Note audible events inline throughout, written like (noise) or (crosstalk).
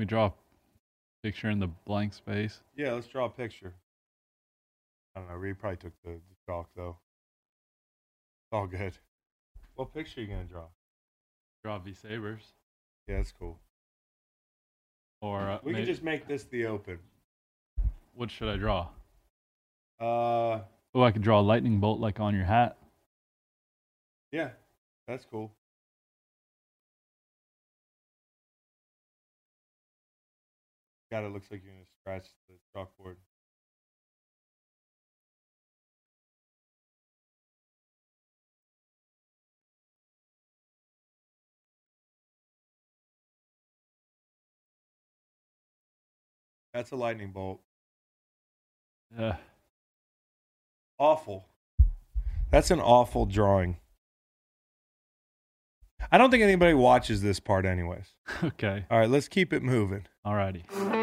We draw a picture in the blank space. Yeah, let's draw a picture. I don't know. Reed probably took the, the chalk though. It's all good. What picture are you gonna draw? Draw V Sabers. Yeah, that's cool. Or uh, We may- can just make this the open. what should I draw? Uh, Oh, I could draw a lightning bolt like on your hat. yeah, that's cool. God, it looks like you're gonna scratch the chalkboard. That's a lightning bolt. Yeah. Awful. That's an awful drawing. I don't think anybody watches this part, anyways. (laughs) Okay. All right, let's keep it moving. Alrighty. Hey,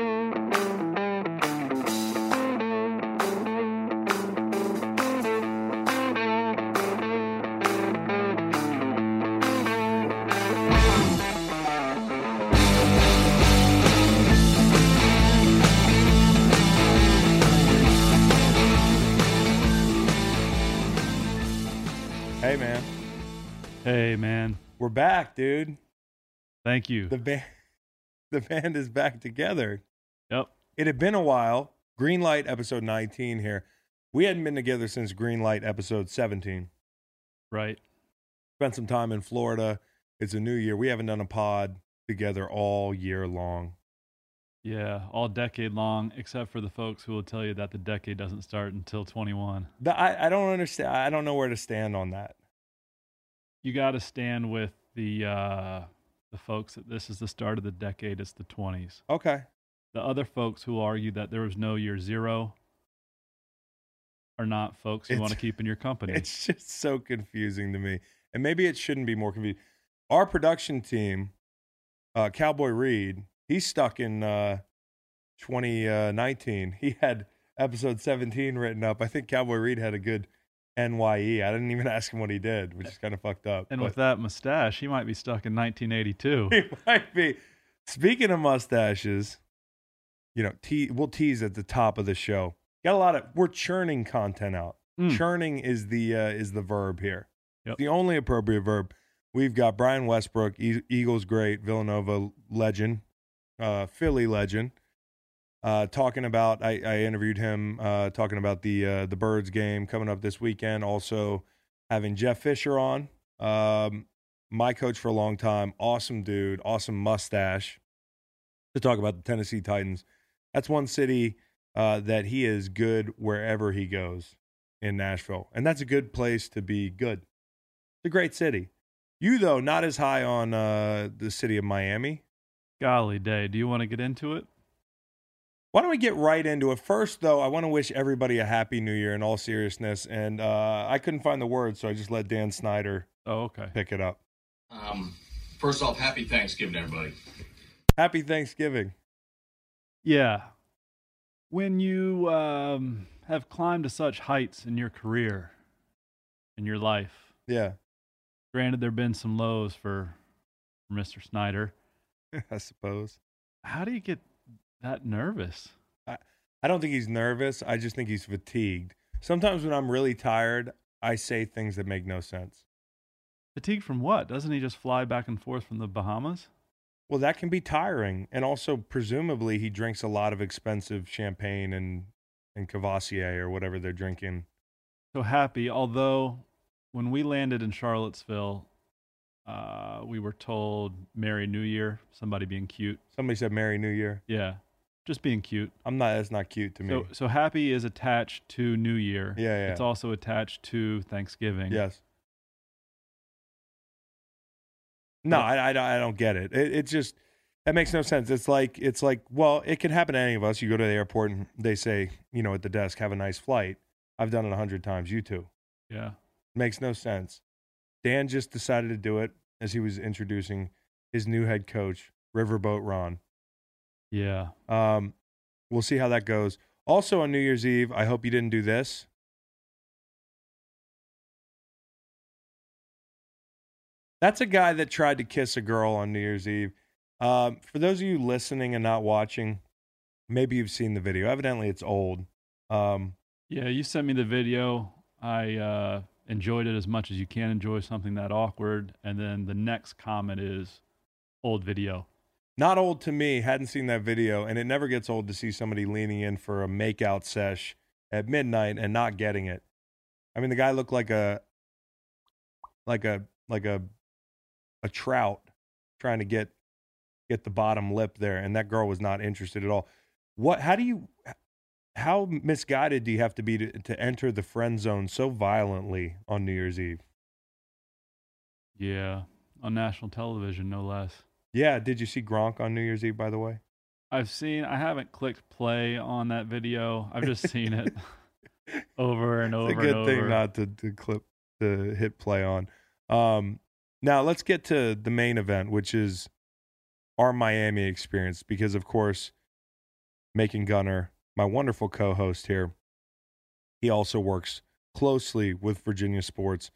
back, dude. Thank you. The band, (laughs) the band is back together. Yep. It had been a while. Green Light episode 19 here. We hadn't been together since Green Light episode 17. Right. Spent some time in Florida. It's a new year. We haven't done a pod together all year long. Yeah. All decade long, except for the folks who will tell you that the decade doesn't start until 21. The, I, I don't understand. I don't know where to stand on that. You got to stand with the uh, the folks that this is the start of the decade. It's the 20s. Okay. The other folks who argue that there was no year zero are not folks you want to keep in your company. (laughs) It's just so confusing to me. And maybe it shouldn't be more confusing. Our production team, uh, Cowboy Reed, he's stuck in uh, 2019. He had episode 17 written up. I think Cowboy Reed had a good NYE. I didn't even (laughs) ask him what he did, which is kind of fucked up. and but with that mustache, he might be stuck in 1982. (laughs) he might be. Speaking of mustaches, you know, te- we'll tease at the top of the show. Got a lot of we're churning content out. Mm. Churning is the uh, is the verb here. Yep. The only appropriate verb. We've got Brian Westbrook, e- Eagles great, Villanova legend, uh, Philly legend, uh, talking about. I, I interviewed him uh, talking about the uh, the Birds game coming up this weekend. Also having Jeff Fisher on, um, my coach for a long time, awesome dude, awesome mustache, to talk about the Tennessee Titans. That's one city uh, that he is good wherever he goes in Nashville, and that's a good place to be good. It's a great city. You though, not as high on uh, the city of Miami. Golly day. Do you want to get into it? Why don't we get right into it? First, though, I want to wish everybody a happy new year in all seriousness. And uh, I couldn't find the words, so I just let Dan Snyder Oh, okay. pick it up. Um, first off, happy Thanksgiving, everybody. Happy Thanksgiving. Yeah. When you um, have climbed to such heights in your career, in your life, Yeah, granted, there have been some lows for, for Mr. Snyder. (laughs) I suppose. How do you get that nervous? I I don't think he's nervous. I just think he's fatigued. Sometimes when I'm really tired, I say things that make no sense. Fatigued from what? Doesn't he just fly back and forth from the Bahamas? Well, that can be tiring. And also, presumably, he drinks a lot of expensive champagne and, and Courvoisier or whatever they're drinking. So happy, although when we landed in Charlottesville, uh, we were told Merry New Year, somebody being cute. Somebody said Merry New Year. Yeah, just being cute. I'm not, that's not cute to me. So, so happy is attached to New Year. Yeah, yeah. It's also attached to Thanksgiving. Yes. No, I, I, don't- I don't get it. it. It just that makes no sense. It's like it's like well, it can happen to any of us. You go to the airport and they say, you know, at the desk, "Have a nice flight." I've done it a hundred times. You too. Yeah. Makes no sense. Dan just decided to do it as he was introducing his new head coach, Riverboat Ron. Yeah. Um, we'll see how that goes. Also on New Year's Eve, I hope you didn't do this. That's a guy that tried to kiss a girl on New Year's Eve. Um, for those of you listening and not watching, maybe you've seen the video. Evidently, it's old. Um, Yeah, you sent me the video. I uh, enjoyed it as much as you can enjoy something that awkward. And then the next comment is old video. Not old to me. Hadn't seen that video, and it never gets old to see somebody leaning in for a makeout sesh at midnight and not getting it. I mean, the guy looked like a like a like a a trout trying to get get the bottom lip there, and that girl was not interested at all. What? How do you? How misguided do you have to be to, to enter the friend zone so violently on New Year's Eve? Yeah, on national television, no less. Yeah, did you see Gronk on New Year's Eve? By the way, I've seen, I haven't clicked play on that video. I've just (laughs) seen it (laughs) over and over it's a good thing over. not to, to clip to hit play on. Um, now let's get to the main event, which is our Miami experience, because of course, Making Gunner, my wonderful co-host here, he also works closely with Virginia sports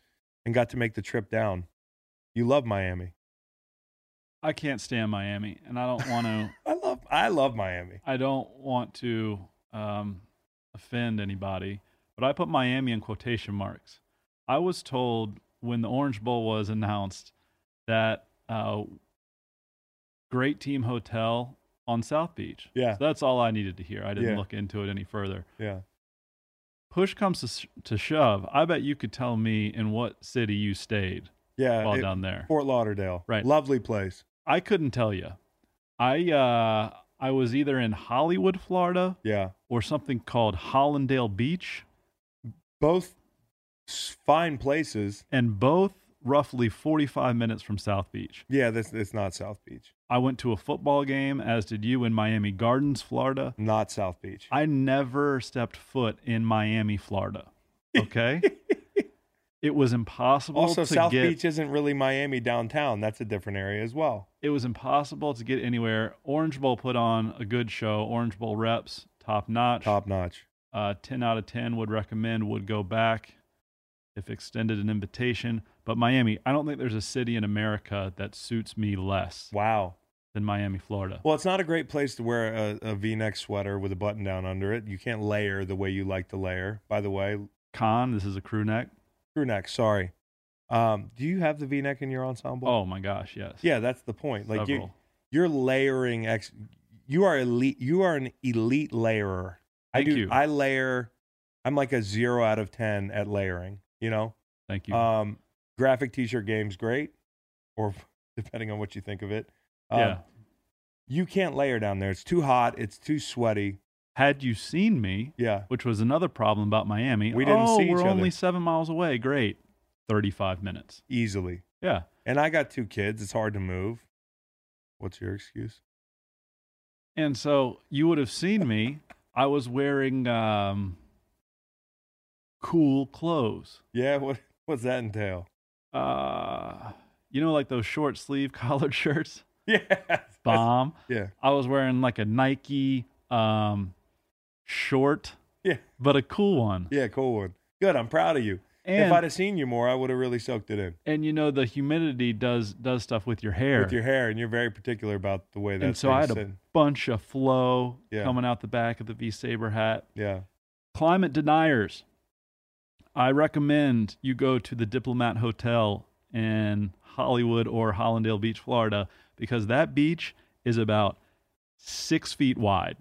and got to make the trip down. You love Miami. I can't stand Miami, and I don't want to. (laughs) I love I love Miami. I don't want to um, offend anybody, but I put Miami in quotation marks. I was told when the Orange Bowl was announced that uh, great team hotel on South Beach. Yeah. So that's all I needed to hear. I didn't Yeah. look into it any further. Yeah. Push comes to, to shove. I bet you could tell me in what city you stayed Yeah. while it- down there. Fort Lauderdale. Right. Lovely place. I couldn't tell you. I uh, I was either in Hollywood, Florida, Yeah. or something called Hollandale Beach, Both fine places. and both roughly 45 minutes from South Beach. Yeah, this it's not South Beach. I went to a football game, as did you, in Miami Gardens, Florida. Not South Beach. I never stepped foot in Miami, Florida. (laughs) Okay? It was impossible Also, South get Beach isn't really Miami downtown. That's a different area as well. it was impossible to get anywhere. Orange Bowl put on a good show. Orange Bowl reps, top notch. Top notch. Uh, 10 out of 10 would recommend, would go back if extended an invitation. But Miami, I don't think there's a city in America that suits me less Wow. than Miami, Florida. Well, it's not a great place to wear a, a V-neck sweater with a button down under it. You can't layer the way you like to layer. By the way, Con, this is a crew neck. Crew neck. Sorry. Um, do you have the V-neck in your ensemble? Oh my gosh, yes. yeah, that's the point. Like you, Several. you're layering. Ex- you are elite. You are an elite layerer. I do. you. I layer. I'm like a zero out of ten at layering. You know. Thank you. Um, graphic T-shirt game's great, or (laughs) depending on what you think of it. Um, yeah. You can't layer down there. It's too hot. It's too sweaty. Had you seen me, Yeah. which was another problem about Miami, We didn't oh, see each we're only seven miles away. Great. 35 minutes. Easily. Yeah. And I got two kids. It's hard to move. What's your excuse? And so you would have seen me. (laughs) I was wearing um, cool clothes. Yeah. What What's that entail? Uh, you know, like those short sleeve (laughs) collared shirts? Yeah. (laughs) Bomb. Yeah. I was wearing like a Nike um, short, Yeah. but a cool one. Yeah. Cool one. Good. I'm proud of you. if I'd have seen you more, I would have really soaked it in and you know, the humidity does does stuff with your hair. with your hair, and you're very particular about the way that. and so I had a bunch of flow Yeah. coming out the back of the V Saber hat. Yeah. Climate deniers. I recommend you go to the Diplomat Hotel in Hollywood or Hollandale Beach, Florida, because that beach is about six feet wide.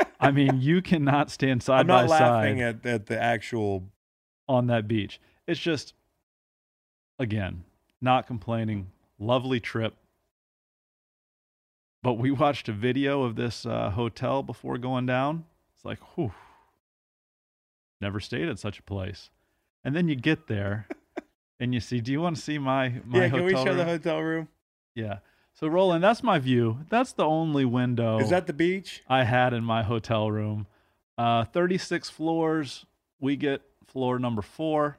(laughs) I mean, you cannot stand side I'm not laughing at, at the actual. on that beach. It's just, again, not complaining. Lovely trip. But we watched a video of this uh, hotel before going down. It's like, whew, never stayed at such a place. And then you get there (laughs) and you see, do you want to see my, my yeah. Can we hotel show room? the hotel room? yeah. So, Roland, that's my view. That's the only window Is that the beach? I had in my hotel room. Uh, 36 floors. We get floor number four.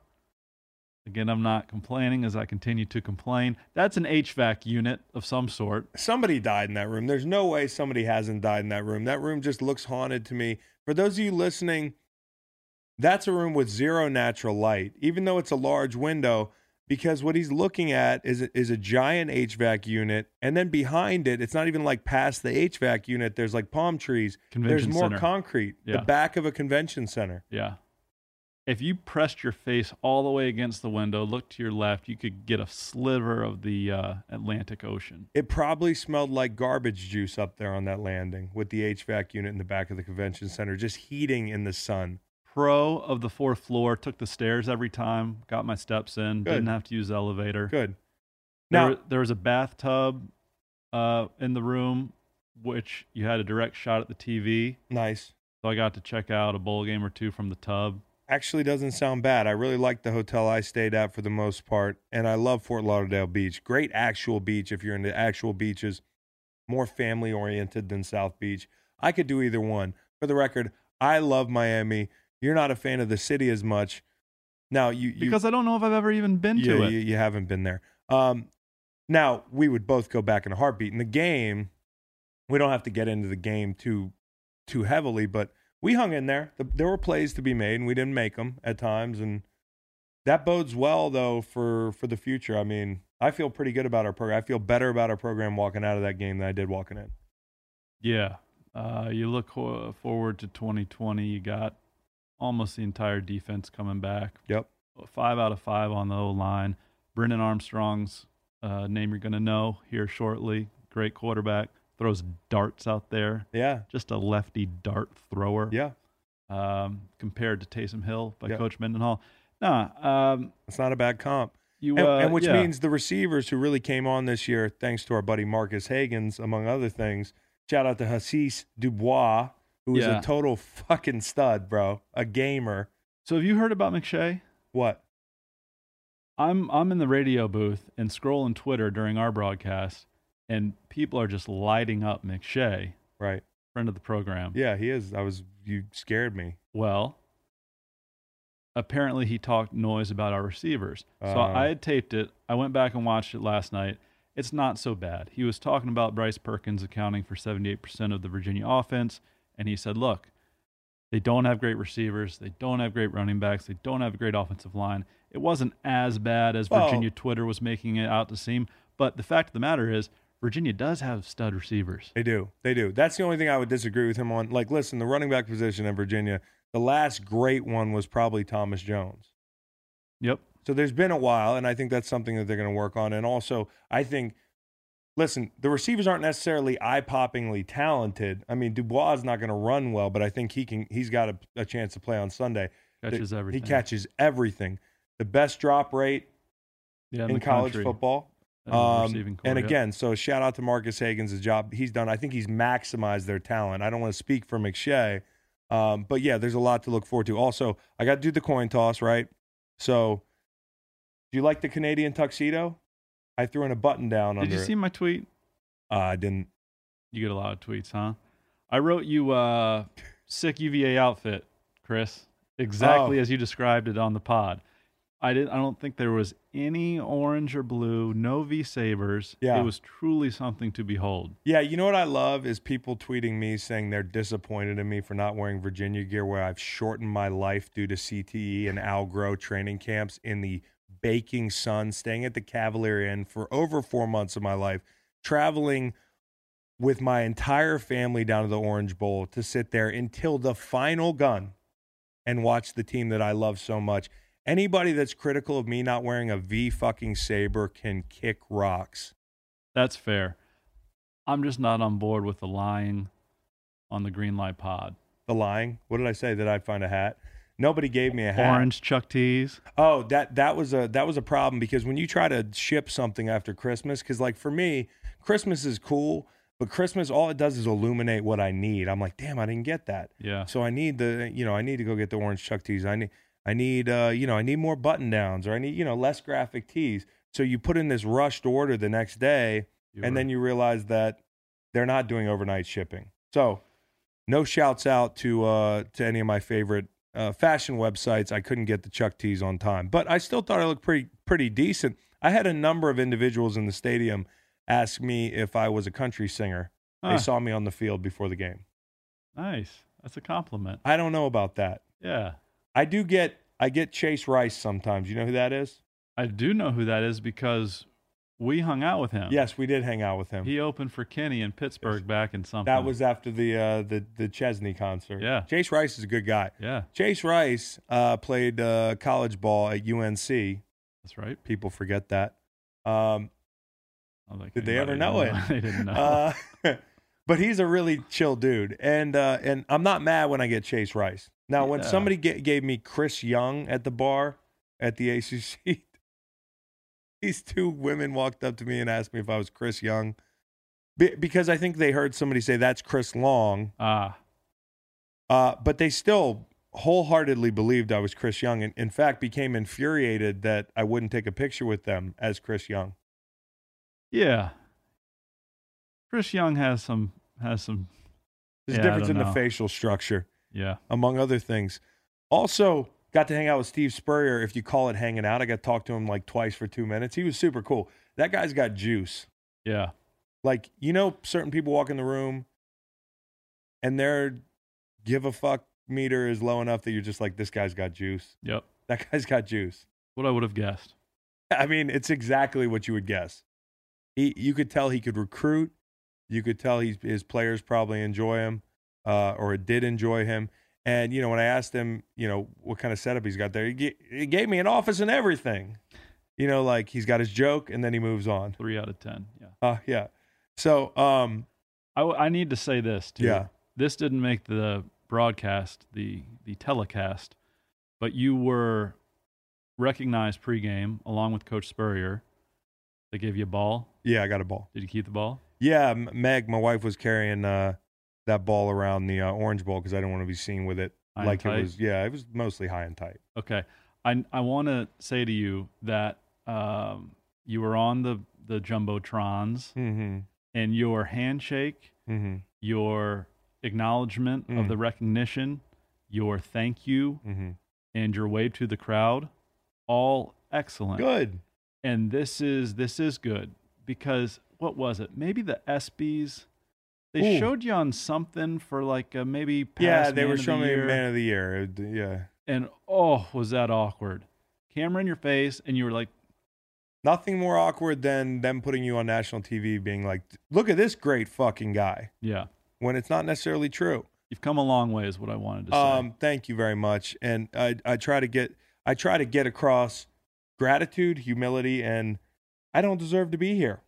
Again, I'm not complaining as I continue to complain. That's an HVAC unit of some sort. Somebody died in that room. There's no way somebody hasn't died in that room. That room just looks haunted to me. For those of you listening, that's a room with zero natural light. Even though it's a large window, because what he's looking at is a, is a giant HVAC unit, and then behind it, it's not even like past the HVAC unit. There's like palm trees. Convention there's more center. concrete. The back of a convention center. Yeah. If you pressed your face all the way against the window, look to your left, you could get a sliver of the uh, Atlantic Ocean. It probably smelled like garbage juice up there on that landing with the HVAC unit in the back of the convention center, just heating in the sun. Pro of the fourth floor, took the stairs every time, got my steps in, Good. didn't have to use the elevator. Good. Now, there was a bathtub uh, in the room, which you had a direct shot at the TV. nice. So I got to check out a bowl game or two from the tub. Actually, doesn't sound bad. I really like the hotel I stayed at for the most part, and I love Fort Lauderdale Beach. Great actual beach if you're into actual beaches. More family oriented than South Beach. I could do either one. For the record, I love Miami. You're not a fan of the city as much. Now you, you Because I don't know if I've ever even been yeah, to it. You, you haven't been there. Um, now we would both go back in a heartbeat. In the game, we don't have to get into the game too too heavily, but we hung in there. The, there were plays to be made, and we didn't make them at times, and that bodes well though for for the future. I mean, I feel pretty good about our program. I feel better about our program walking out of that game than I did walking in. Yeah. Uh, you look ho- forward to 2020. You got almost the entire defense coming back. Yep. Five out of five on the O line. Brennan Armstrong's uh, name you're going to know here shortly. Great quarterback. Throws darts out there. Yeah. Just a lefty dart thrower. Yeah. Um, compared to Taysom Hill by Yeah. Coach Mendenhall. Nah. Um, It's not a bad comp. you and, uh, and which yeah. means the receivers who really came on this year, thanks to our buddy Marques Hagans, among other things. Shout out to Hasise Dubois, who is Yeah. a total fucking stud, bro. A gamer. So have you heard about McShay? What? I'm I'm in the radio booth and scrolling Twitter during our broadcast, and people are just lighting up McShay, Right. friend of the program. Yeah, he is. I was. You scared me. Well, apparently he talked noise about our receivers. So Uh. I had taped it. I went back and watched it last night. It's not so bad. He was talking about Bryce Perkins accounting for 78% of the Virginia offense, and he said, "Look, they don't have great receivers. They don't have great running backs. They don't have a great offensive line. It wasn't as bad as Well- Virginia Twitter was making it out to seem. But the fact of the matter is, Virginia does have stud receivers. They do. They do. That's the only thing I would disagree with him on. Like, listen, the running back position in Virginia, the last great one was probably Thomas Jones. Yep. So there's been a while, and I think that's something that they're going to work on. And also, I think, listen, the receivers aren't necessarily eye-poppingly talented. I mean, Dubois is not going to run well, but I think he can. He's got a, a chance to play on Sunday. Catches The- everything. He catches everything. The best drop rate yeah, in the college country football. Um, and again, so shout out to Marques Hagans, job he's done. I think he's maximized their talent. I don't want to speak for McShay, um, but yeah, there's a lot to look forward to. Also, I got to do the coin toss, right? So, do you like the Canadian tuxedo? I threw in a button down Did you it. see my tweet? Uh, I didn't. You get a lot of tweets, huh? I wrote you uh sick UVA outfit, Chris. Exactly Oh. as you described it on the pod. I didn't I don't think there was any orange or blue, no V sabers. Yeah. It was truly something to behold. Yeah, you know what I love is people tweeting me saying they're disappointed in me for not wearing Virginia gear where I've shortened my life due to CTE and Al Algro training camps in the baking sun, staying at the Cavalier Inn for over four months of my life, traveling with my entire family down to the Orange Bowl to sit there until the final gun and watch the team that I love so much. Anybody that's critical of me not wearing a V fucking saber can kick rocks. That's fair. I'm just not on board with the lying on the green light pod. The lying. What did I say? That I'd find a hat. Nobody gave me a hat. Orange Chuck tees. Oh, that that was a that was a problem because when you try to ship something after Christmas, because like for me, Christmas is cool, but Christmas all it does is illuminate what I need. I'm like, damn, I didn't get that. Yeah. So I need the you know I need to go get the orange Chuck tees. I need I need uh you know I need more button downs or I need you know less graphic tees. So you put in this rushed order the next day, You and then you realize that they're not doing overnight shipping. So, no shouts out to uh, to any of my favorite uh, fashion websites. I couldn't get the Chuck tees on time, but I still thought I looked pretty pretty decent. I had a number of individuals in the stadium ask me if I was a country singer. Ah, They saw me on the field before the game. nice. That's a compliment. I don't know about that. Yeah. I do get I get Chase Rice sometimes. You know who that is? I do know who that is because we hung out with him. Yes, we did hang out with him. He opened for Kenny in Pittsburgh back in something. that was after the uh, the the Chesney concert. Yeah. Chase Rice is a good guy. yeah, Chase Rice uh, played uh, college ball at UNC. that's right. People forget that. Um, Did they ever know it? (laughs) they didn't know. uh, (laughs) but he's a really chill dude, and uh, and I'm not mad when I get Chase Rice. Now, when somebody ga- gave me Chris Young at the bar at the ACC, these two women walked up to me and asked me if I was Chris Young, Be- because I think they heard somebody say that's Chris Long, ah, uh, but they still wholeheartedly believed I was Chris Young, and in fact became infuriated that I wouldn't take a picture with them as Chris Young. yeah. Chris Young has some has some. There's Yeah, a difference in don't the facial structure. Yeah, among other things. Also, got to hang out with Steve Spurrier, if you call it hanging out. I got to talk to him like twice for two minutes. He was super cool. That guy's got juice. yeah, Like, you know, certain people walk in the room and their give a fuck meter is low enough that you're just like, this guy's got juice. yep. That guy's got juice. What I would have guessed. I mean, it's exactly what you would guess. He, you could tell he could recruit. You could tell he's, his players probably enjoy him, uh, or did enjoy him. And you know, when I asked him, you know, what kind of setup he's got there, he, ga- he gave me an office and everything. You know, like he's got his joke and then he moves on. Three out of ten. Yeah. Uh, yeah. So, um, I, w- I need to say this too. Yeah. This didn't make the broadcast, the the telecast, but you were recognized pregame along with Coach Spurrier. They gave you a ball. yeah, I got a ball. Did you keep the ball? Yeah, Meg, my wife was carrying uh, that ball around the uh, Orange Bowl because I didn't want to be seen with it. High like it was, yeah, it was mostly high and tight. Okay. I I want to say to you that um, you were on the the jumbotrons, Mm-hmm. and your handshake, Mm-hmm. your acknowledgement of Mm. the recognition, your thank you, Mm-hmm. and your wave to the crowd, all excellent. Good. and this is this is good because what was it? Maybe the ESPYS. They Ooh. showed you on something for like uh, maybe past Yeah, they Man were of the showing me Year, man of the year. It- Yeah, and oh, was that awkward? Camera in your face, and you were like, nothing more awkward than them putting you on national TV, being like, "Look at this great fucking guy," "Yeah, when it's not necessarily true. you've come a long way," is what I wanted to say. Um, thank you very much, and I I try to get I try to get across gratitude, humility, and I don't deserve to be here.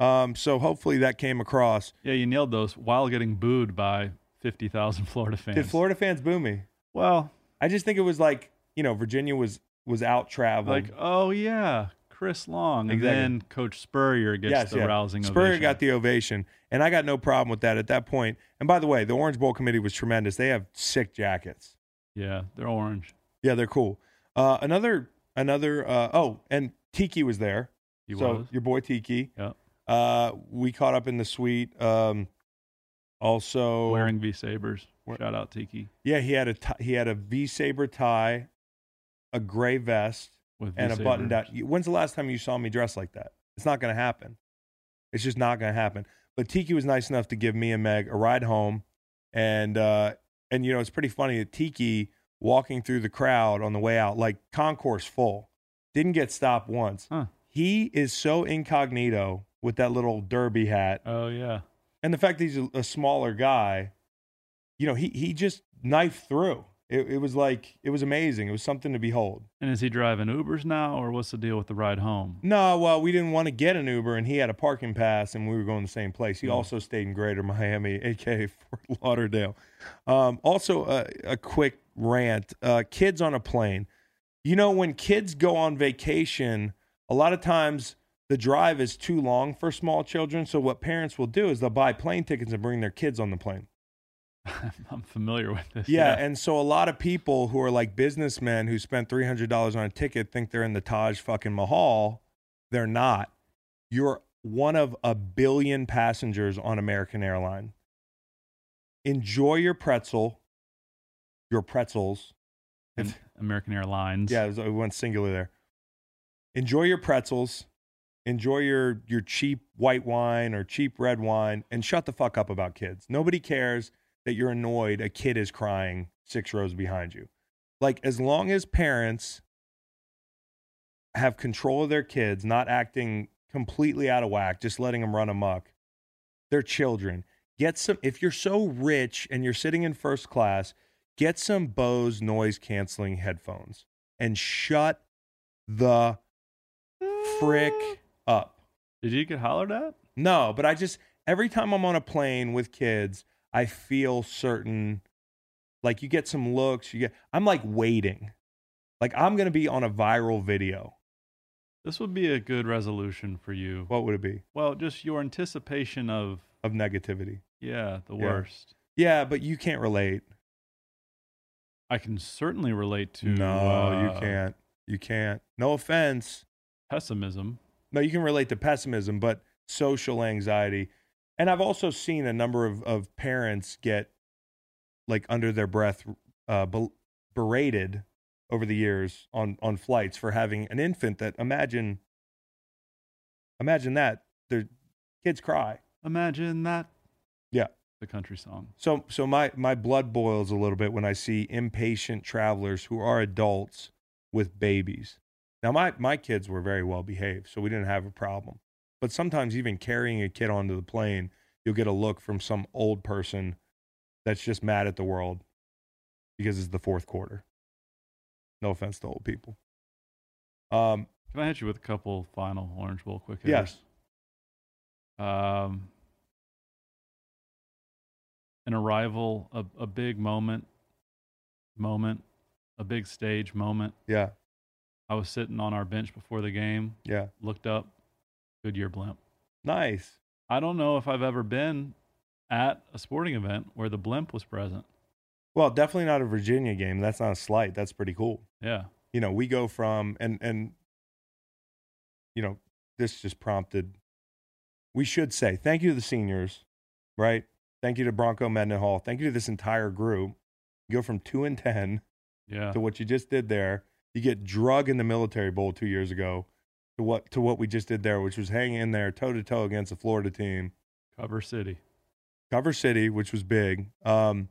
Um, so hopefully that came across. yeah, you nailed those while getting booed by fifty thousand (laughs) Florida fans. Did Florida fans boo me? Well, I just think it was like you know Virginia was was out traveling. like, oh yeah, Chris Long, Exactly. and then Coach Spurrier gets yes, the yeah. rousing Spurrier ovation. got the ovation, and I got no problem with that at that point. And by the way, the Orange Bowl committee was tremendous. They have sick jackets. yeah, they're orange. Yeah, they're cool. Uh, another another. Uh, oh, and Tiki was there. He so was. your boy Tiki. Yep. Uh, we caught up in the suite. Um, also wearing V sabers. Shout out Tiki Yeah, he had a t- he had a V saber tie, a gray vest, with and a button down. When's the last time you saw me dressed like that? It's not going to happen. It's just not going to happen. But Tiki was nice enough to give me and Meg a ride home, and uh, and you know it's pretty funny that Tiki walking through the crowd on the way out, like concourse full, didn't get stopped once. Huh. He is so incognito with that little derby hat, Oh yeah, and the fact that he's a, a smaller guy. You know, he he just knifed through. It, it was like it was amazing. It was something to behold. and is he driving Ubers now, or what's the deal with the ride home? No, well, we didn't want to get an Uber, and he had a parking pass, and we were going the same place. He also stayed in Greater Miami, (laughs) aka Fort Lauderdale. Um, also, uh, a quick rant: uh, kids on a plane. You know, when kids go on vacation, a lot of times the drive is too long for small children. So what parents will do is they'll buy plane tickets and bring their kids on the plane. (laughs) I'm familiar with this. Yeah, and so a lot of people who are like businessmen who spent three hundred dollars on a ticket think they're in the Taj fucking Mahal. They're not. You're one of a billion passengers on American Airline. Enjoy your pretzel, your pretzels. American Airlines. Yeah, it, was, it went singular there. Enjoy your pretzels. Enjoy your your cheap white wine or cheap red wine, and shut the fuck up about kids. Nobody cares that you're annoyed a kid is crying six rows behind you. Like as long as parents have control of their kids, not acting completely out of whack, just letting them run amok. They're children. Get some, if you're so rich and you're sitting in first class, get some Bose noise canceling headphones and shut the frick up. Did you get hollered at? No, but I just, every time I'm on a plane with kids, I feel certain, like you get some looks, you get, I'm like waiting. Like I'm going to be on a viral video. This would be a good resolution for you. What would it be? Well, just your anticipation of, Of negativity. yeah, the Yeah. worst. Yeah, but you can't relate. I can certainly relate to no, uh, you can't. You can't. No offense. pessimism. No, you can relate to pessimism, but social anxiety. And I've also seen a number of, of parents get, like, under their breath, uh, berated over the years on, on flights for having an infant that imagine, imagine that their kids cry. Imagine that. Yeah. The country song. So, so my, my blood boils a little bit when I see impatient travelers who are adults with babies. Now, my, my kids were very well behaved, so we didn't have a problem. But sometimes, even carrying a kid onto the plane, you'll get a look from some old person that's just mad at the world because it's the fourth quarter. No offense to old people. Um, Can I hit you with a couple final Orange Bowl quick yes. Um, an arrival, a, a big moment, moment, a big stage moment. Yeah. I was sitting on our bench before the game, Yeah. looked up, Goodyear blimp. Nice. I don't know if I've ever been at a sporting event where the blimp was present. Well, definitely not a Virginia game. That's not a slight. That's pretty cool. Yeah. you know, we go from and and you know, this just prompted we should say thank you to the seniors, right? Thank you to Bronco Mendenhall. Thank you to this entire group. You go from two and ten Yeah. to what you just did there. You get drug in the military bowl two years ago to what to what we just did there, which was hanging in there toe to toe against the Florida team. Cover City. Cover City, which was big. Um,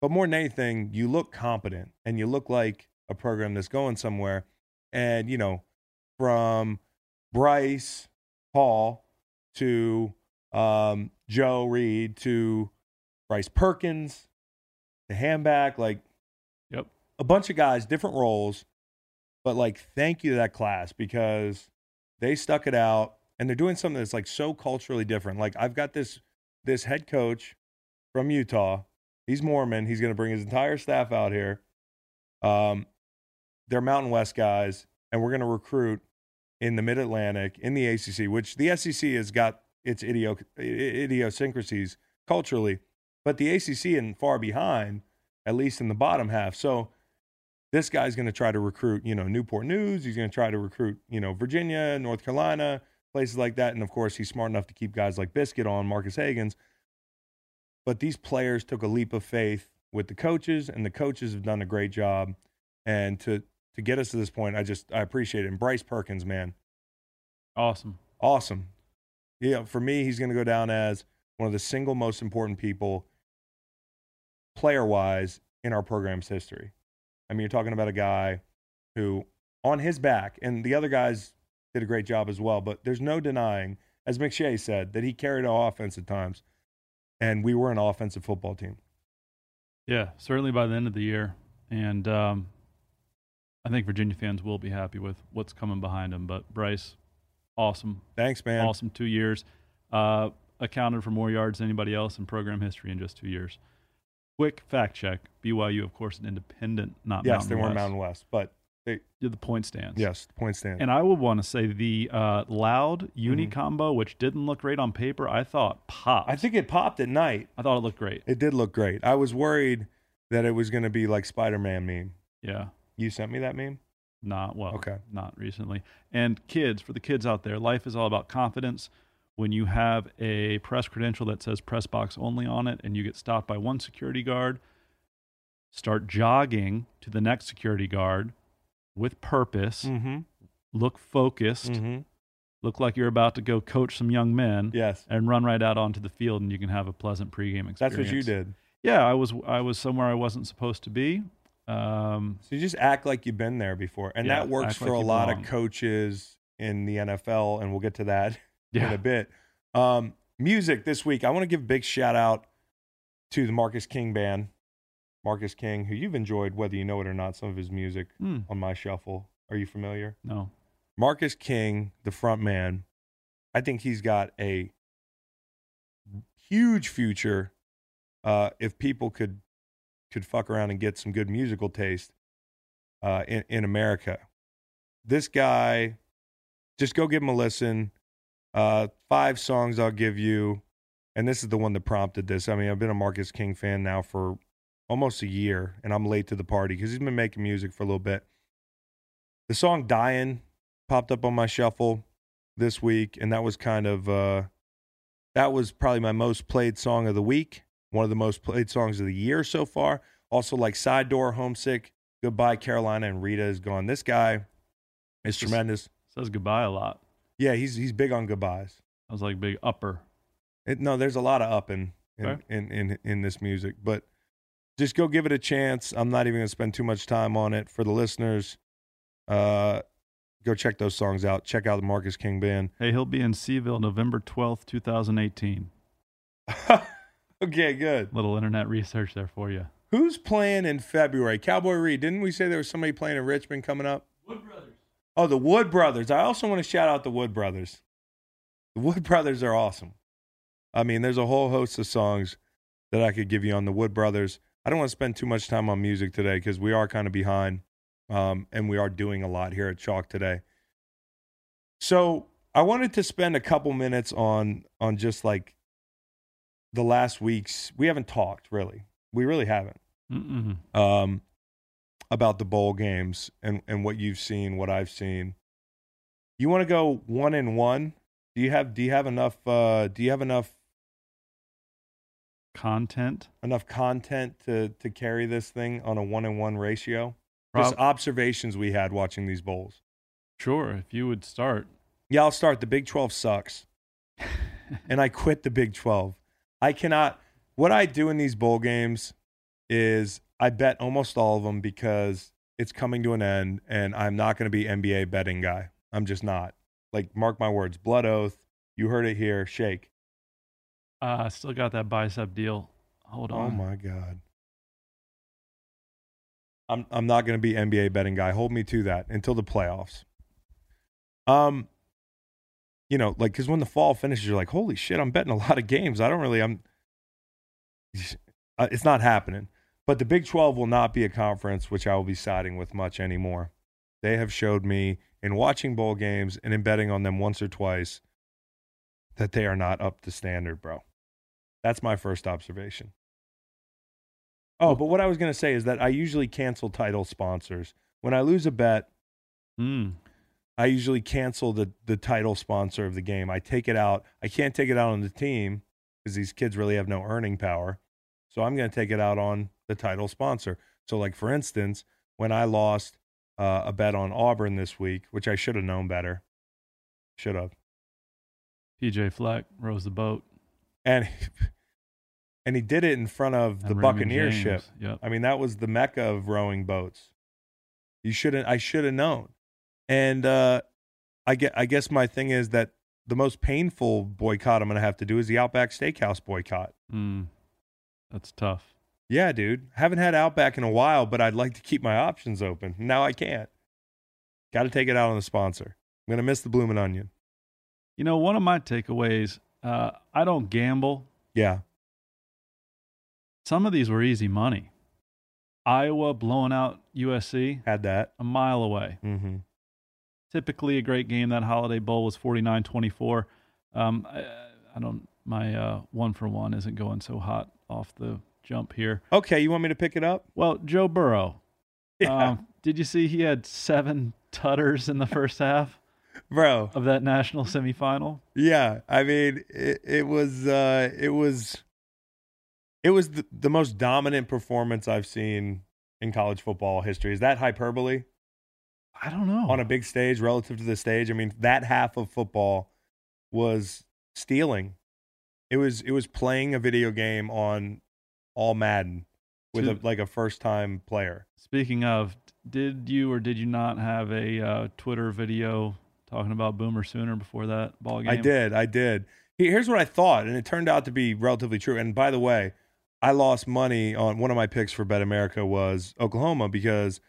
but more than anything, you look competent and you look like a program that's going somewhere. And, you know, from Bryce Hall to um, Joe Reed to Bryce Perkins to Hanback, like Yep. a bunch of guys, different roles. But like, thank you to that class because they stuck it out and they're doing something that's like so culturally different. Like I've got this this head coach from Utah. He's Mormon. He's going to bring his entire staff out here. Um, they're Mountain West guys, and we're going to recruit in the Mid Atlantic in the ACC, which the SEC has got its idio- idiosyncrasies culturally, but the ACC and far behind, at least in the bottom half. So this guy's going to try to recruit, you know, Newport News. He's going to try to recruit, you know, Virginia, North Carolina, places like that. And of course, he's smart enough to keep guys like Biscuit on, Marques Hagans. But these players took a leap of faith with the coaches, and the coaches have done a great job. And to to get us to this point, I just I appreciate it. And Bryce Perkins, man, Awesome. awesome. Yeah, for me, he's going to go down as one of the single most important people, player wise, in our program's history. I mean, you're talking about a guy who, on his back, and the other guys did a great job as well, but there's no denying, as McShay said, that he carried our offense at times, and we were an offensive football team. Yeah, certainly by the end of the year. And um, I think Virginia fans will be happy with what's coming behind him. But Bryce, awesome. Thanks, man. Awesome two years. Uh, accounted for more yards than anybody else in program history in just two years. Quick fact check BYU, of course, an independent, not Yes, Mountain they weren't West. Mountain West, but they, Did the point stands. yes, the point stands. And I would want to say the uh, loud uni Mhm. combo, which didn't look great on paper, I thought popped. I think it popped at night. I thought it looked great. It did look great. I was worried that it was going to be like Spider Man meme. Yeah. You sent me that meme? Not well. Okay. Not recently. And kids, for the kids out there, life is all about confidence. When you have a press credential that says press box only on it and you get stopped by one security guard, start jogging to the next security guard with purpose, Mm-hmm. look focused, Mm-hmm. look like you're about to go coach some young men. Yes. And run right out onto the field, and you can have a pleasant pregame experience. That's what you did. Yeah, I was I was somewhere I wasn't supposed to be. Um, So you just act like you've been there before, and Yeah, that works for like a lot belong. of coaches in the NFL, and we'll get to that in a bit. Um, music this week, I want to give a big shout out to the Marcus King band. Marcus King, who you've enjoyed, whether you know it or not, some of his music Hmm, on my shuffle. Are you familiar? no. Marcus King, the front man, I think he's got a huge future uh, if people could could fuck around and get some good musical taste uh, in in America. This guy, just go give him a listen. Uh, five songs I'll give you, and this is the one that prompted this. I mean, I've been a Marcus King fan now for almost a year, and I'm late to the party because he's been making music for a little bit. The song "Dying" popped up on my shuffle this week, and that was kind of uh, that was probably my most played song of the week. One of the most played songs of the year so far. Also, like "Side Door," "Homesick," "Goodbye Carolina," and "Rita is gone." This guy is tremendous. Says goodbye a lot. Yeah, he's he's big on goodbyes. I was like big upper. It, no, there's a lot of up in in, Okay. in in in this music, but just go give it a chance. I'm not even going to spend too much time on it for the listeners. Uh, go check those songs out. Check out the Marcus King band. Hey, he'll be in C-ville November 12th, 2018. (laughs) okay, good. Little internet research there for you. Who's playing in February? Cowboy Reed. Didn't we say there was somebody playing in Richmond coming up? Wood Brothers. Oh, the Wood Brothers. I also want to shout out the Wood Brothers. The Wood Brothers are awesome. I mean, there's a whole host of songs that I could give you on the Wood Brothers. I don't want to spend too much time on music today because we are kind of behind, um, and we are doing a lot here at Chalk today. So I wanted to spend a couple minutes on on just like the last weeks. We haven't talked really. We really haven't um, about the bowl games and, and what you've seen, what I've seen. You want to go one and one? Do you have do you have enough uh, do you have enough Content. enough content to to carry this thing on a one and one ratio? Prob- Just observations we had watching these bowls. sure, if you would start. Yeah, I'll start. The Big Twelve sucks, (laughs) and I quit the Big Twelve. I cannot. What I do in these bowl games is I bet almost all of them because it's coming to an end, and I'm not going to be NBA betting guy. I'm just not. Like, mark my words. Blood oath. You heard it here. Shake. Uh, I still got that bicep deal. Hold on. Oh my god. I'm I'm not going to be NBA betting guy. Hold me to that until the playoffs. Um you know, like cuz when the fall finishes you're like, "Holy shit, I'm betting a lot of games. I don't really I'm it's not happening. But the Big 12 will not be a conference which I will be siding with much anymore. They have showed me in watching bowl games and in betting on them once or twice that they are not up to standard, bro. That's my first observation. Oh, but what I was going to say is that I usually cancel title sponsors. When I lose a bet, Mm. I usually cancel the, the title sponsor of the game. I take it out. I can't take it out on the team because these kids really have no earning power. So I'm going to take it out on the title sponsor. So, like, for instance, when I lost uh, a bet on Auburn this week, which I should have known better, should have. PJ Fleck rows the boat. And, (laughs) and he did it in front of the and Raymond Buccaneer James. ship. Yep. I mean, that was the mecca of rowing boats. You shouldn't. I should have known. And uh, I get. I guess my thing is that the most painful boycott I'm going to have to do is the Outback Steakhouse boycott. Mm. That's tough. Yeah, dude. Haven't had Outback in a while, but I'd like to keep my options open. Now I can't. Got to take it out on the sponsor. I'm going to miss the bloomin' onion. You know, one of my takeaways, uh, I don't gamble. Yeah. Some of these were easy money. Iowa blowing out USC Had that. a mile away. Mm-hmm. Typically a great game. That Holiday Bowl was 49 24. Um, I, I don't, my uh, one for one isn't going so hot off the jump here. Okay, you want me to pick it up? Well, Joe Burrow. Yeah. Um, did you see he had seven tutters in the first half Bro. of that national semifinal? Yeah, I mean, it, it was uh, it was it was the, the most dominant performance I've seen in college football history. Is that hyperbole I don't know. on a big stage relative to the stage? I mean, that half of football was stealing. It was it was playing a video game on all Madden with a, like a first time player. Speaking of, did you or did you not have a uh, Twitter video talking about Boomer Sooner before that ball game? I did, I did. Here's what I thought, and it turned out to be relatively true. And by the way, I lost money on one of my picks for Bet America was Oklahoma because,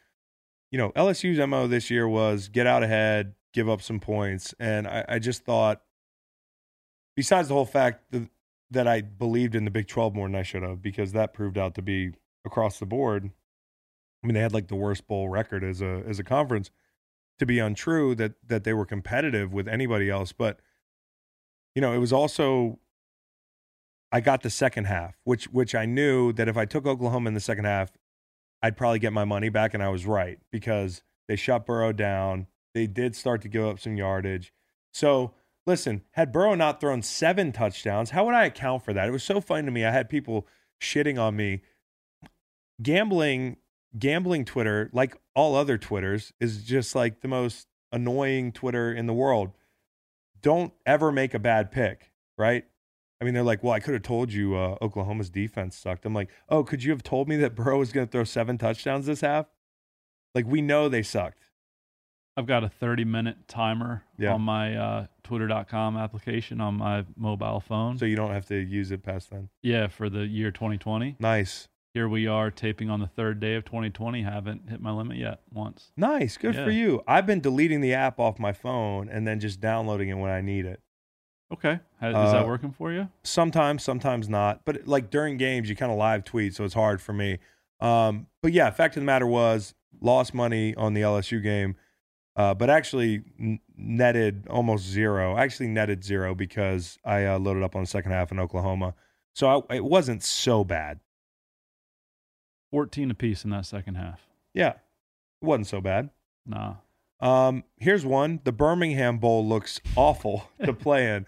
you know, LSU's mo this year was get out ahead, give up some points, and I, I just thought, besides the whole fact that, that I believed in the Big Twelve more than I should have, because that proved out to be across the board. I mean, they had like the worst bowl record as a as a conference to be untrue that that they were competitive with anybody else, but you know, it was also I got the second half, which which I knew that if I took Oklahoma in the second half, I'd probably get my money back, and I was right because they shut Burrow down. They did start to give up some yardage. So listen, had Burrow not thrown seven touchdowns, how would I account for that? It was so funny to me. I had people shitting on me. Gambling, gambling Twitter, like all other Twitters, is just like the most annoying Twitter in the world. Don't ever make a bad pick, right? I mean, they're like, well, I could have told you uh, Oklahoma's defense sucked. I'm like, oh, could you have told me that Burrow was going to throw seven touchdowns this half? Like, we know they sucked. I've got a 30 minute timer Yeah. on my uh, Twitter.com application on my mobile phone. So you don't have to use it past then. yeah, for the year 2020. Nice. Here we are taping on the third day of 2020. Haven't hit my limit yet once. Nice. Good for you. I've been deleting the app off my phone and then just downloading it when I need it. Okay. Is Uh, that working for you? Sometimes, sometimes not. But like during games, you kind of live tweet, so it's hard for me. Um, but yeah, fact of the matter was, lost money on the LSU game, uh, but actually n- netted almost zero. I actually netted zero because I uh, loaded up on the second half in Oklahoma, so I, it wasn't so bad. 14 apiece in that second half. Yeah, it wasn't so bad. Nah. Um, here's one. The Birmingham Bowl looks awful (laughs) to play in.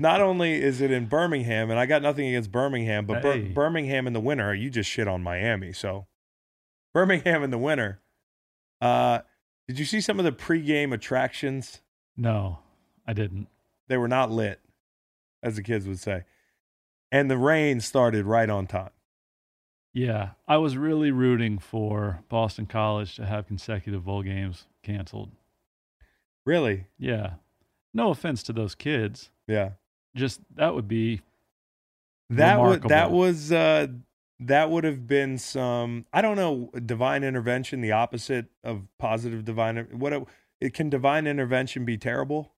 Not only is it in Birmingham, and I got nothing against Birmingham, but Bir- Hey. Birmingham in the winter, you just shit on Miami. So Birmingham in the winter. Uh, did you see some of the pregame attractions? No, I didn't. They were not lit, as the kids would say. And the rain started right on time. Yeah, I was really rooting for Boston College to have consecutive bowl games canceled. Really? Yeah. No offense to those kids. Yeah. Just that would be That would that was uh that would have been some I don't know divine intervention the opposite of positive divine what it can divine intervention be terrible?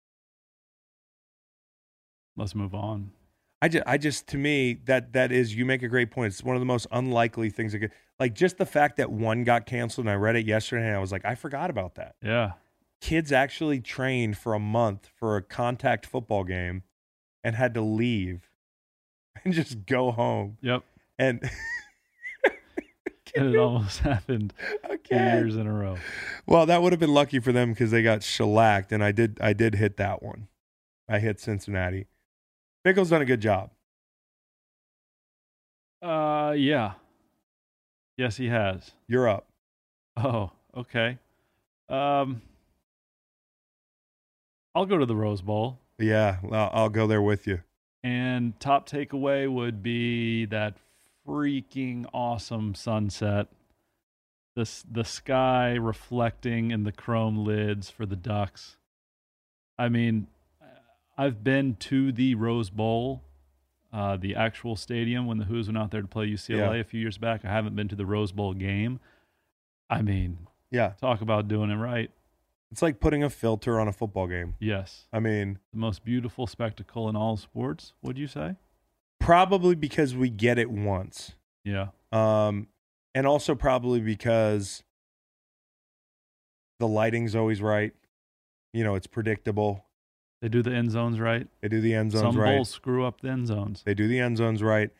let's move on. I just I just to me that that is you make a great point. It's one of the most unlikely things that could like just the fact that one got canceled and I read it yesterday and I was like I forgot about that. Yeah. Kids actually trained for a month for a contact football game and had to leave (laughs) and just go home Yep. And And (laughs) it almost happened (laughs) two years in a row. Well, that would have been lucky for them because they got shellacked, and I did. I did hit that one. I hit Cincinnati. Pickle's done a good job. Uh yeah. Yes, he has. You're up. Oh, okay. Um I'll go to the Rose Bowl. Yeah, I'll, I'll go there with you. And top takeaway would be that freaking awesome sunset. The the sky reflecting in the chrome lids for the ducks. I mean, I've been to the Rose Bowl, uh, the actual stadium when the Hoos went out there to play UCLA Yeah. a few years back. I haven't been to the Rose Bowl game. I mean, Yeah, talk about doing it right. it's like putting a filter on a football game. Yes, I mean, the most beautiful spectacle in all sports. Would you say? Probably because we get it once, Yeah. um, and also probably because the lighting's always right. You know, it's predictable. They do the end zones right. They do the end zones Some right. bowls screw up the end zones. They do the end zones right.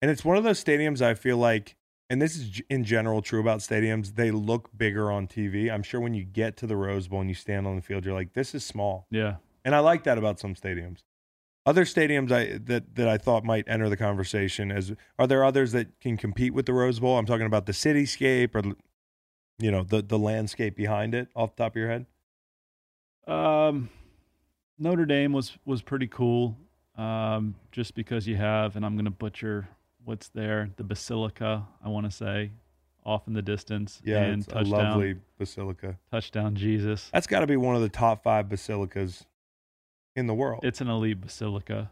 And it's one of those stadiums I feel like, and this is in general true about stadiums, they look bigger on TV. I'm sure when you get to the Rose Bowl and you stand on the field, you're like, this is small. Yeah. And I like that about some stadiums. Other stadiums I that, that I thought might enter the conversation as are there others that can compete with the Rose Bowl? I'm talking about the cityscape or you know, the the landscape behind it off the top of your head. Um, Notre Dame was was pretty cool. Um, just because you have, and I'm gonna butcher what's there, the Basilica. I want to say off in the distance. Yeah, and it's a lovely basilica. touchdown Jesus. That's got to be one of the top five basilicas in the world. It's an elite basilica.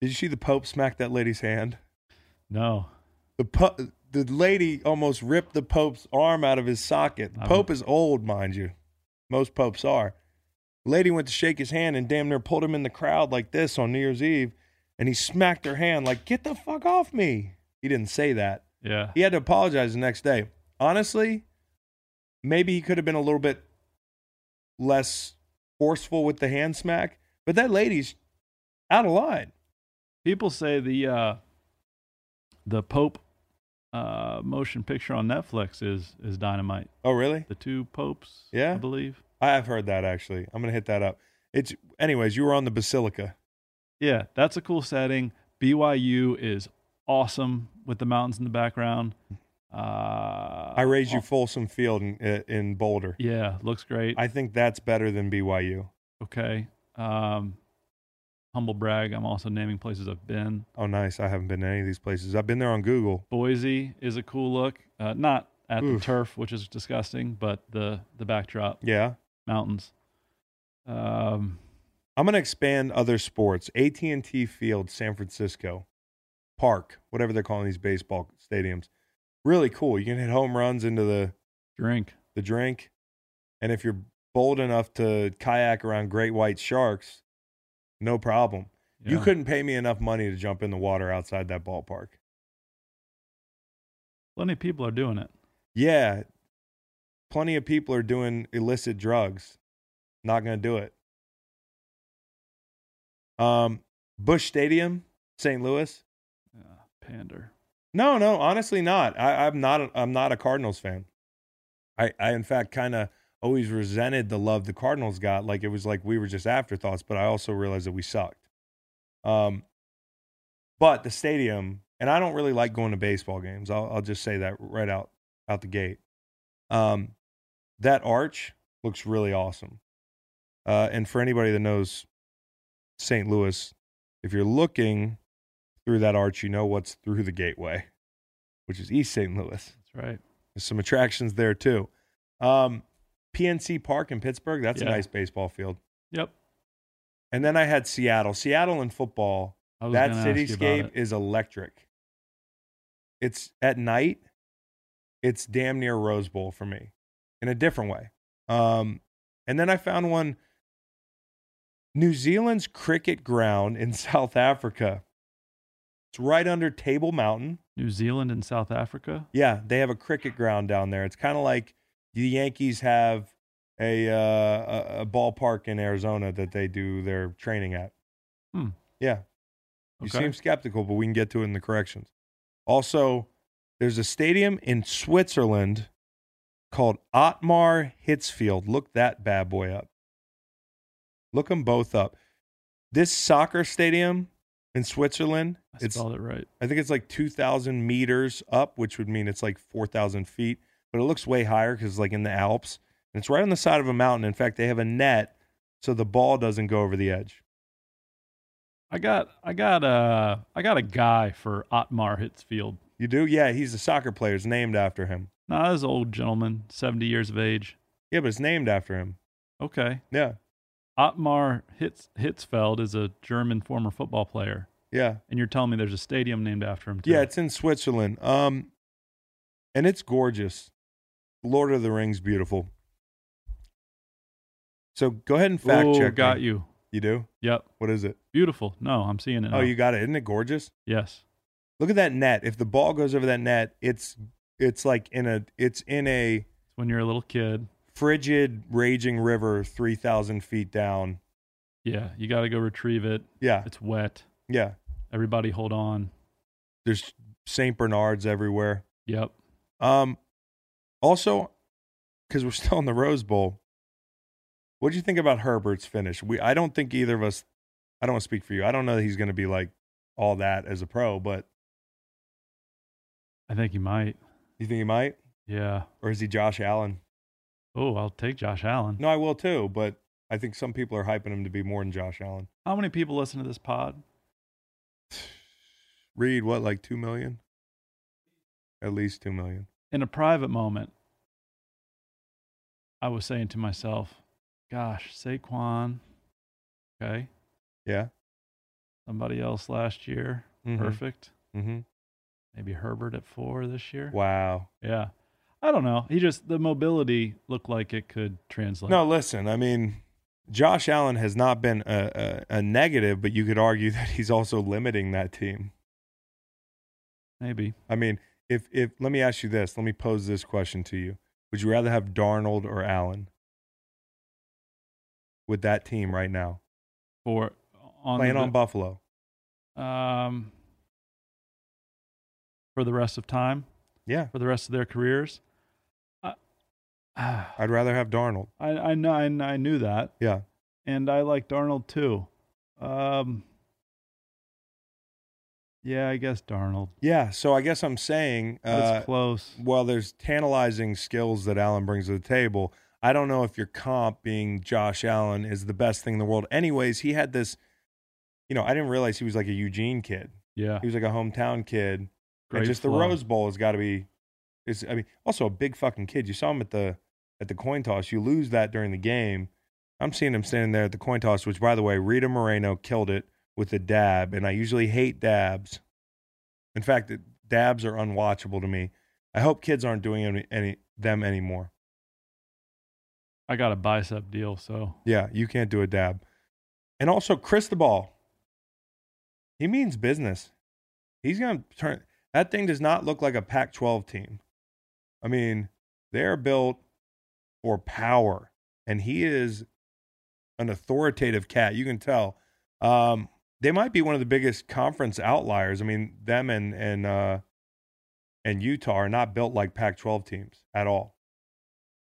Did you see the Pope smack that lady's hand? No, The po- the lady almost ripped the Pope's arm out of his socket. The Pope is old, mind you. Most popes are. The lady went to shake his hand and damn near pulled him in the crowd like this on New Year's Eve, and he smacked her hand like, "Get the fuck off me!" He didn't say that. yeah, He had to apologize the next day. Honestly, maybe he could have been a little bit less forceful with the hand smack, but that lady's out of line. people say the uh, the Pope uh, motion picture on Netflix is is dynamite. Oh, really? The two popes, Yeah? I believe. I have heard that actually. I'm gonna hit that up. It's anyways. You were on the Basilica. Yeah, that's a cool setting. BYU is awesome with the mountains in the background. Uh, I raised you Folsom Field in, in Boulder. Yeah, looks great. I think that's better than BYU. okay. Um, humble brag. I'm also naming places I've been. Oh, nice. I haven't been to any of these places. I've been there on Google. Boise is a cool look. Uh, not at Oof. the turf, which is disgusting, but the the backdrop, Yeah. mountains. Um, I'm gonna expand other sports. AT&T Field, San Francisco, Park, whatever they're calling these baseball stadiums. Really cool. You can hit home runs into the drink. the drink, and if you're bold enough to kayak around great white sharks, no problem. You couldn't pay me enough money to jump in the water outside that ballpark. Plenty of people are doing it. Yeah, plenty of people are doing illicit drugs. Not going to do it. Um, Busch Stadium, St. Louis. Yeah, pander. No, no, honestly, not. I, I'm not. A, I'm not a Cardinals fan. I, I in fact, kind of always resented the love the Cardinals got. Like it was like we were just afterthoughts. But I also realized that we sucked. Um, but the stadium, and I don't really like going to baseball games. I'll, I'll just say that right out out the gate. Um, that arch looks really awesome. Uh, and for anybody that knows St. Louis, if you're looking through that arch, you know what's through the gateway, which is East St. Louis. That's right. There's some attractions there too. Um, PNC Park in Pittsburgh, that's Yeah. a nice baseball field. Yep. And then I had Seattle. Seattle and football, that gonna ask you about cityscape is electric. It's at night, it's damn near Rose Bowl for me in a different way. Um, and then I found one New Zealand's cricket ground in (laughs) South Africa. It's right under Table Mountain. New Zealand and South Africa. Yeah, they have a cricket ground down there. It's kind of like the Yankees have a, uh, a ballpark in Arizona that they do their training at. Hmm. Yeah, you Okay. seem skeptical, but we can get to it in the corrections. Also, there's a stadium in Switzerland called Ottmar Hitzfeld. Look that bad boy up. Look them both up. This soccer stadium in Switzerland, I it's spelled it right. I think it's like 2,000 meters up, which would mean it's like 4,000 feet, but it looks way higher because it's like in the Alps. And it's right on the side of a mountain. In fact, they have a net so the ball doesn't go over the edge. I got I got uh I got a guy for Ottmar Hitzfeld. You do? Yeah, he's a soccer player. It's named after him. Nah, this old gentleman, seventy years of age. Yeah, but it's named after him. Okay. Yeah, Ottmar Hitz, Hitzfeld is a German former football player, yeah. and you're telling me there's a stadium named after him too. Yeah, it's in Switzerland. Um, and it's gorgeous. Lord of the Rings, beautiful. So go ahead and fact Ooh, check. got me. you. You do? Yep. What is it? Beautiful. No, I'm seeing it. Oh, now. you got it. Isn't it gorgeous? Yes. Look at that net. If the ball goes over that net, it's it's like in a it's in a when you're a little kid. Frigid, raging river three thousand feet down. Yeah, you got to go retrieve it. Yeah, It's wet. yeah. Everybody hold on. There's Saint Bernards everywhere. Yep. Um, also, because we're still in the Rose Bowl, what do you think about Herbert's finish? We I don't think either of us. I don't want to speak for you. I don't know that he's going to be like all that as a pro, but I think he might. you think he might, Yeah. or is he Josh Allen? Oh, I'll take Josh Allen. No, I will too, but I think some people are hyping him to be more than Josh Allen. How many people listen to this pod? (sighs) Read what, like two million? At least two million. in a private moment, I was saying to myself, gosh, Saquon, okay, Yeah. somebody else last year, Mhm. perfect. Mm-hmm. Maybe Herbert at four this year. Wow. Yeah. I don't know. He just, the mobility looked like it could translate. No, listen. I mean, Josh Allen has not been a, a, a negative, but you could argue (laughs) that he's also limiting that team. Maybe. I mean, if if let me ask you this, let me pose this question to you: Would you rather have Darnold or Allen with that team right now, For on playing the, on Buffalo? um, for the rest of time, Yeah, for the rest of their careers. I, I'd rather have Darnold. I, I know I, I knew that, Yeah, and I like Darnold too. Um, yeah, I guess Darnold. yeah. So I guess I'm saying, uh, close. well, there's tantalizing skills that Allen brings to the table. I don't know if your comp being Josh Allen is the best thing in the world. Anyways, he had this. You know, I didn't realize he was like a Eugene kid. Yeah, He was like a hometown kid. great and just flow. the Rose Bowl has got to be. Is I mean, also a big fucking kid. You saw him at the at the coin toss. You lose that during the game. I'm seeing him standing there at the coin toss. Which, by the way, Rita Moreno killed it with a dab, and I usually hate dabs. In fact, dabs are unwatchable to me. I hope kids aren't doing any, any them anymore. I got a bicep deal, so Yeah, you can't do a dab. And also, Cristobal. He means business. He's going to turn. That thing does not look like a Pac 12 team. I mean, they're built for power, and he is an authoritative cat. You can tell. Um, they might be one of the biggest conference outliers. I mean, them and and uh, and Utah are not built like Pac 12 teams at all.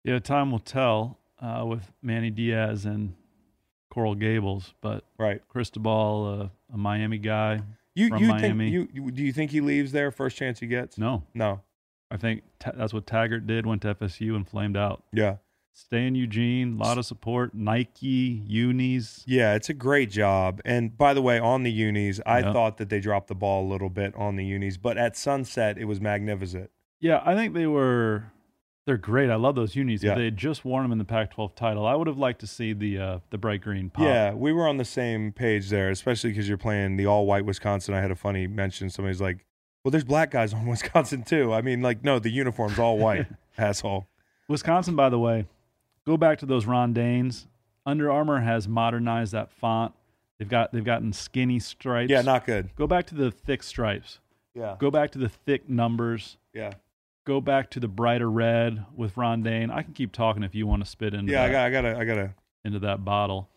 yeah, time will tell uh, with Manny Diaz and Coral Gables, but Right. Cristobal, uh, a Miami guy. You From you Miami. think you you- do you think he leaves there first chance he gets? No, No. I think Ta- that's what Taggart did. Went to FSU and flamed out. Yeah. Stay in Eugene. A lot of support. Nike, unis. Yeah, it's a great job. And by the way, on the unis, I Yeah. thought that they dropped the ball a little bit on the unis, but at sunset it was magnificent. Yeah, I think they were. They're great. I love those unis. Yeah. If they had just won them in the Pac-12 title, I would have liked to see the uh, the bright green pop. Yeah, we were on the same page there, especially because you're playing the all white Wisconsin. I had a funny mention. Somebody's like, "Well, there's black guys on (laughs) Wisconsin too." I mean, like, no, the uniform's all white, (laughs) asshole. Wisconsin, by the way, go back to those Ron Daynes. Under Armour has modernized that font. They've got they've gotten skinny stripes. Yeah, not good. Go back to the thick stripes. Yeah, Go back to the thick numbers. yeah, Go back to the brighter red with Ron Dayne. I can keep talking if you want to spit into yeah. I got, I gotta, I gotta. into that bottle.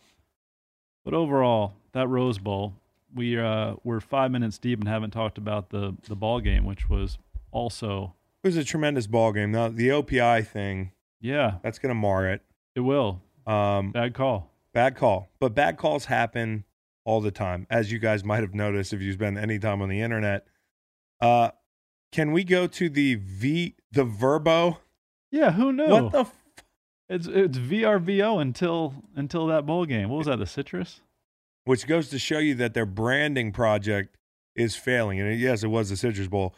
But overall, that Rose Bowl, we uh, we're five minutes deep and haven't talked about the the ball game, which was also It was a tremendous ball game. Now the OPI thing, yeah, that's gonna mar it. it will. Um, Bad call. Bad call. But bad calls happen all the time, as you guys might have noticed if you spend any time on the internet. Uh, can we go to the V, the Verbo? Yeah, who knew? What the? F- It's it's VRBO until until that bowl game. What was that? The citrus? Which goes to show you that their branding project is failing. And yes, it was the Citrus Bowl.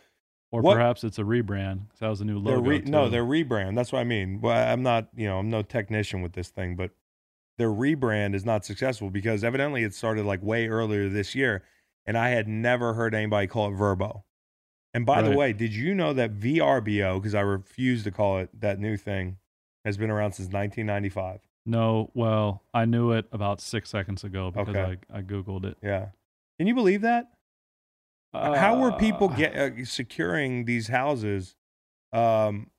Or What- perhaps it's a rebrand. That was a new logo. re- no, their rebrand. That's what I mean. Well, I'm not, you know, I'm no technician with this thing, but their rebrand is not successful because evidently it started like way earlier this year, and I had never heard anybody call it Verbo. And by the way, did you know that VRBO, because I refuse to call it that new thing, has been around since 1995? No. Well, I knew it about six seconds ago because Okay. I I googled it. Yeah. Can you believe that? How were people Uh, get uh, securing these houses um,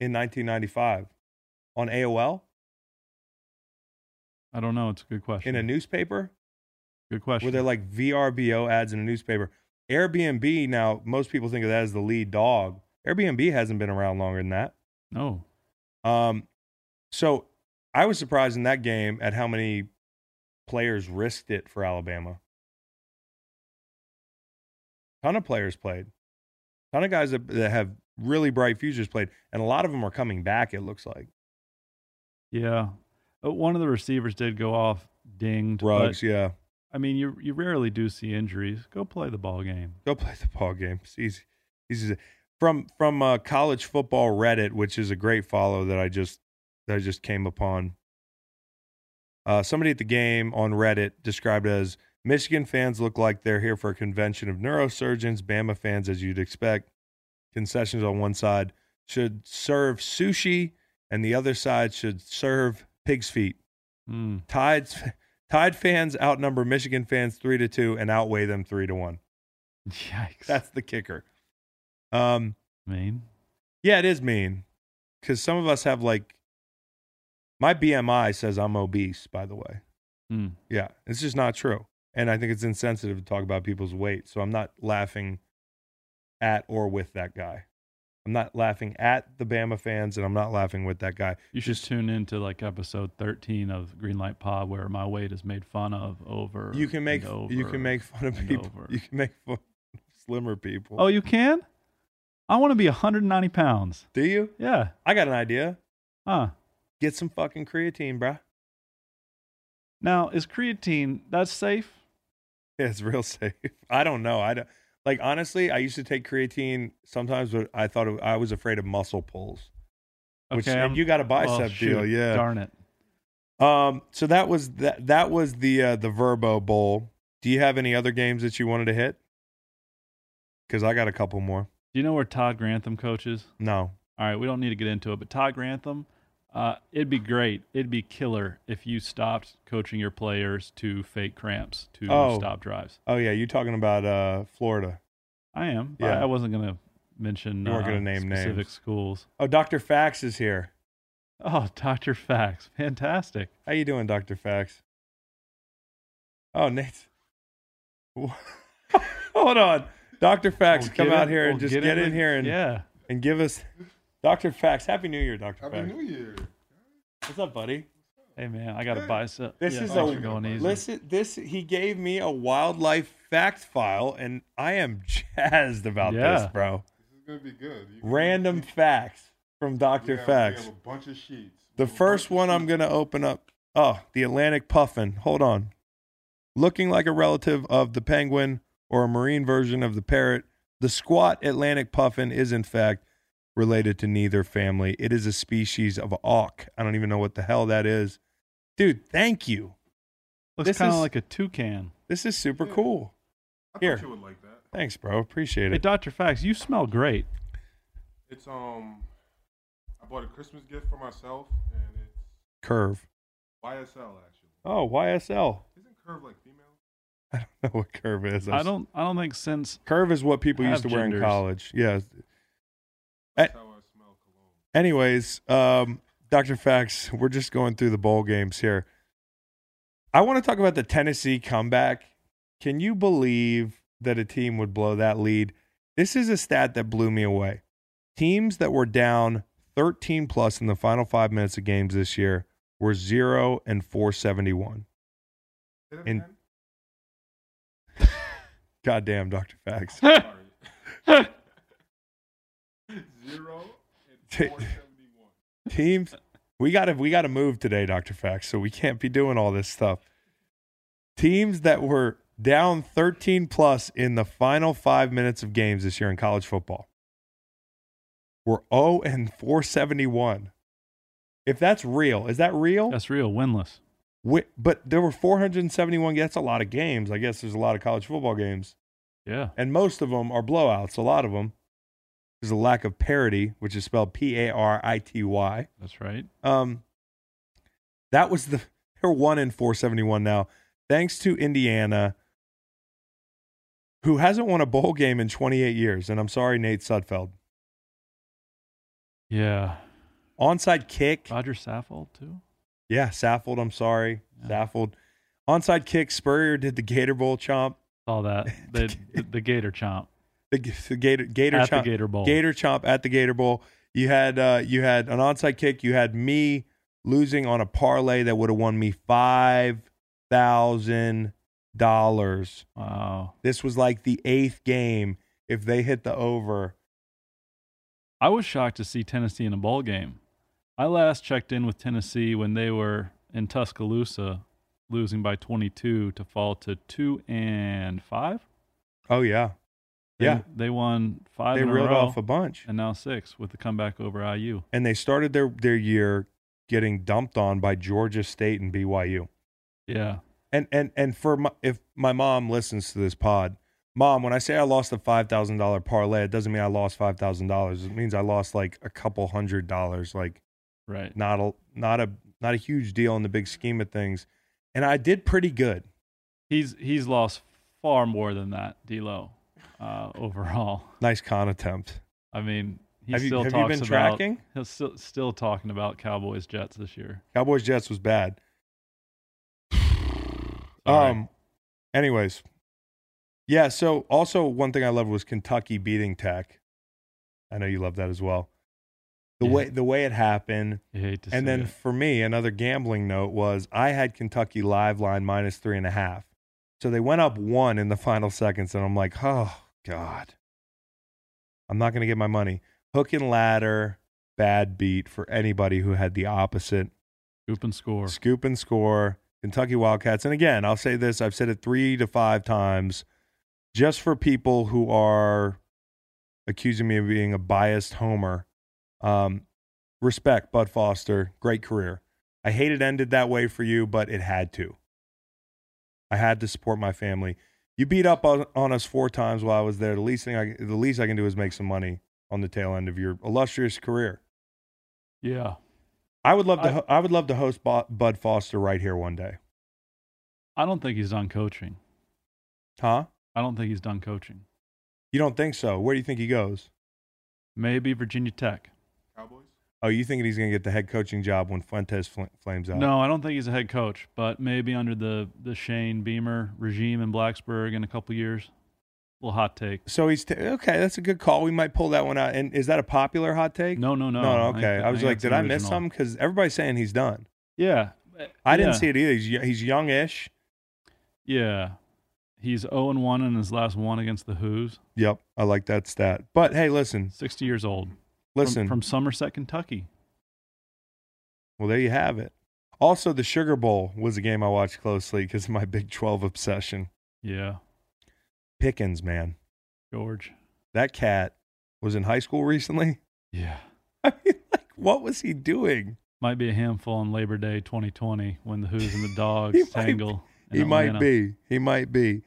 in 1995 on AOL I don't know. It's a good question. in a newspaper? good question. Were there like VRBO ads in a newspaper? Airbnb now, most people think of that as the lead dog. Airbnb hasn't been around longer than that. no. Um, so I was surprised in that game at how many players risked it for Alabama. Ton of players played. Ton of guys that, that have really bright futures played, and a lot of them are coming back. It looks like Yeah. Uh, One of the receivers did go off dinged. but, yeah, I mean, you you rarely do see injuries. Go play the ball game. go play the ball game. It's easy. easy from from uh, college football Reddit, which is a great follow that I just that I just came upon. Uh, somebody at the game on Reddit described as Michigan fans look like they're here for a convention of neurosurgeons. Bama fans, as you'd expect, concessions on one side should serve sushi, and the other side should serve pig's feet. Mm. Tides Tide fans outnumber Michigan fans three to two and outweigh them three to one. Yikes. That's the kicker. Um, mean. yeah, it is mean because some of us have like my BMI says I'm obese. By the way, Mm. yeah, it's just not true, and I think it's insensitive to talk about people's weight. So I'm not laughing at or with that guy. I'm not laughing at the Bama fans, and I'm not laughing with that guy. You should tune into like episode 13 of Greenlight Pod where my weight is made fun of over. You can make over you can make fun of people. over. You can make fun of slimmer people. Oh, you can? I want to be 190 pounds. do you? Yeah. I got an idea. Huh. Get some fucking creatine, bruh. Now, is creatine that's safe? Yeah, (laughs) it's real safe. I don't know. I don't, like honestly. I used to take creatine sometimes, but I thought it, I was afraid of muscle pulls. Which Okay, and you got a bicep well, deal, yeah. Darn it. Um. So that was that. That was the uh, the Verbo Bowl. Do you have any other games that you wanted to hit? Because I got a couple more. Do you know where Todd Grantham coaches? No. All right, we don't need to get into it, but Todd Grantham, uh, it'd be great. It'd be killer if you stopped coaching your players to fake cramps to Oh. stop drives. Oh yeah, you talking about uh Florida? I am. Yeah. I wasn't going to mention You weren't uh, gonna name specific names. schools. Oh, Doctor Fax is here. Oh, (laughs) Dr. Fax. Fantastic. How you doing, Doctor Fax? Oh, Nate. (laughs) Hold on, Doctor Fax, come out in- here and we'll just get get, in in here and yeah. and give us Doctor Fax. Happy New Year, Doctor Happy Fax. New Year. What's up, buddy? Hey man, I got a bicep. This Yeah, is thanks a for going easy. listen. This he gave me a wildlife fact file, and I am (laughs) jazzed about Yeah. this, bro. This is gonna be good. You can- Random facts from Doctor have- Fax. A bunch of sheets. The We have a first one I'm going to open up. Oh, the Atlantic puffin. Hold on. Looking like a relative of the penguin or a marine version of the parrot, the squat Atlantic puffin is in fact related to neither family. It is a species of auk. I don't even know what the hell that is. Dude, thank you. Looks kind of like a toucan. This is super Yeah. cool. I Here. you would like that. Thanks, bro. Appreciate it. Hey, it. Dr. Fax, you smell great. It's um, I bought a Christmas gift for myself, and it's Curve. YSL actually. Oh, YSL. Isn't Curve like female? I don't know what curve is. I don't. I don't think since. Curve is what people used to Have wear in college. Yeah. That's how I smell cologne. Anyways, um, Dr. Fax, we're just going through the bowl games here. I want to talk about the Tennessee comeback. Can you believe that a team would blow that lead? This is a stat that blew me away. Teams that were down 13 plus in the final five minutes of games this year were 0 and 471. Say that In- (laughs) Goddamn, Dr. Fax. (laughs) (laughs) Sorry. Zero and Ta- four seventy one. teams we gotta we gotta move today dr fax so we can't be doing all this stuff teams that were down 13 plus in the final five minutes of games this year in college football were 0 and 471 if that's real is that real That's real. Winless. Wi- but there were 471 that's a lot of games i guess there's a lot of college football games Yeah. and most of them are blowouts a lot of them there's a lack of parity which is spelled p-a-r-i-t-y That's right. um, that was the (laughs) they're one in four seventy one now, thanks to Indiana, who hasn't won a bowl game in twenty eight years. And I'm sorry, Nate Sudfeld. Yeah. Onside kick, Roger Saffold too. yeah, Saffold. I'm sorry, Yeah. Saffold. Onside kick, Spurrier did the Gator Bowl chomp, Saw that. (laughs) The, the, the Gator chomp the, the Gator Gator at chomp, the Gator Bowl. Gator chomp at the Gator Bowl. You had uh, you had an onside kick. You had me losing on a parlay that would have won me five thousand dollars. Wow. This was like the eighth game. If they hit the over, I was shocked to see Tennessee in a bowl game. I last checked in with Tennessee when they were in Tuscaloosa, losing by 22 to fall to two and five. oh yeah, Yeah. they won five They reeled row, off a bunch. and now six with the comeback over IU. and they started their their year getting dumped on by Georgia State and BYU. Yeah, And and and for my, if my mom listens to this pod, mom, when I say I lost a five thousand dollar parlay, it doesn't mean I lost five thousand dollars. It means I lost like a couple hundred dollars. Like right. not a not a not a huge deal in the big scheme of things. And I did pretty good. He's he's lost far more than that, D'Lo, uh, overall. (laughs) Nice con attempt. I mean, he Have you- still have you been about tracking? he's still still talking about Cowboys Jets this year. Cowboys Jets was bad. (sighs) Um. Anyways, yeah. So also one thing I loved was Kentucky beating Tech. I know you love that as well. The Yeah. way the way it happened, and then it. for me, another gambling note was I had Kentucky live line minus three and a half. So they went up one in the final seconds, and I'm like, oh god, I'm not going to get my money. Hook and ladder, bad beat for anybody who had the opposite Scoop and score. scoop and score. Kentucky wildcats and again i'll say this i've said it three to five times just for people who are accusing me of being a biased homer um, respect bud foster great career. I hate it ended that way for you but it had to. I had to support my family you beat up on, on us four times while i was there the least thing I, the least i can do is make some money on the tail end of your illustrious career Yeah, I would love to. I- ho- I would love to host Bud Foster right here one day. I don't think he's done coaching. Huh? I don't think he's done coaching. You don't think so? Where do you think he goes? Maybe Virginia Tech. Oh, you thinking he's going to get the head coaching job when Fuentes fl- flames out? No, I don't think he's a head coach, but maybe under the the Shane Beamer regime in Blacksburg in a couple years. A little hot take. So he's t- okay. That's a good call. We might pull that one out. And is that a popular hot take? No, no, no. no. I okay. think- I was think like, did I miss something? Because everybody's saying he's done. Yeah, I didn't see it either. He's, he's youngish. Yeah, he's zero and one in his last one against the Hoos. Yep, I like that stat. But hey, listen, Sixty years old. From- listen. from, Somerset, Kentucky. well, there you have it. Also, the Sugar Bowl was a game I watched closely because of my (laughs) Big Twelve obsession. Yeah, Pickens, man, George. that cat was in high school recently. Yeah, (laughs) I mean, like, what was he doing? might be a handful on Labor Day 2020 when the Hoos and the (laughs) Dogs tangle. he might be. He might be.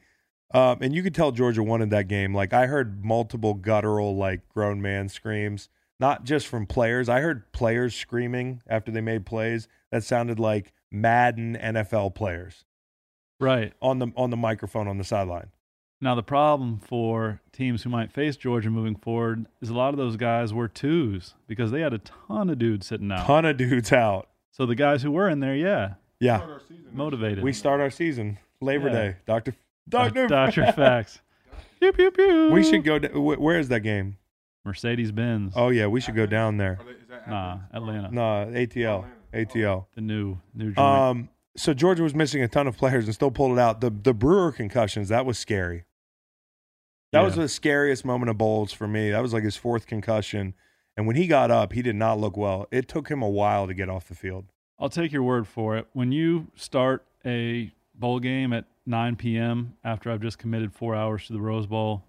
Um, and you could tell Georgia wanted that game. Like I heard multiple guttural, like grown man screams, not just from players. I heard players screaming after they made plays that sounded like Madden NFL players Right. on the on the microphone on the sideline. Now, the problem for teams who might face Georgia moving forward is a lot of those guys were twos because they had a ton of dudes sitting out. Ton of dudes out. So the guys who were in there, yeah, Yeah, Start our season. motivated. we start our season Labor Yeah. Day. Doctor, Doctor, Dr. Facts. pew, pew, pew. We should go. To, where is that game? Mercedes Benz. Oh yeah, we should go down there. Are they- is that nah, Athens? Atlanta. No, ATL, ATL. The new new joint. Um, so Georgia was missing a ton of players and still pulled it out. The the Brewer concussions that was scary. That was the scariest moment of bowls for me. That was like his fourth concussion, and when he got up, he did not look well. It took him a while to get off the field. I'll take your word for it. When you start a bowl game at 9 p.m. after I've just committed four hours to the Rose Bowl,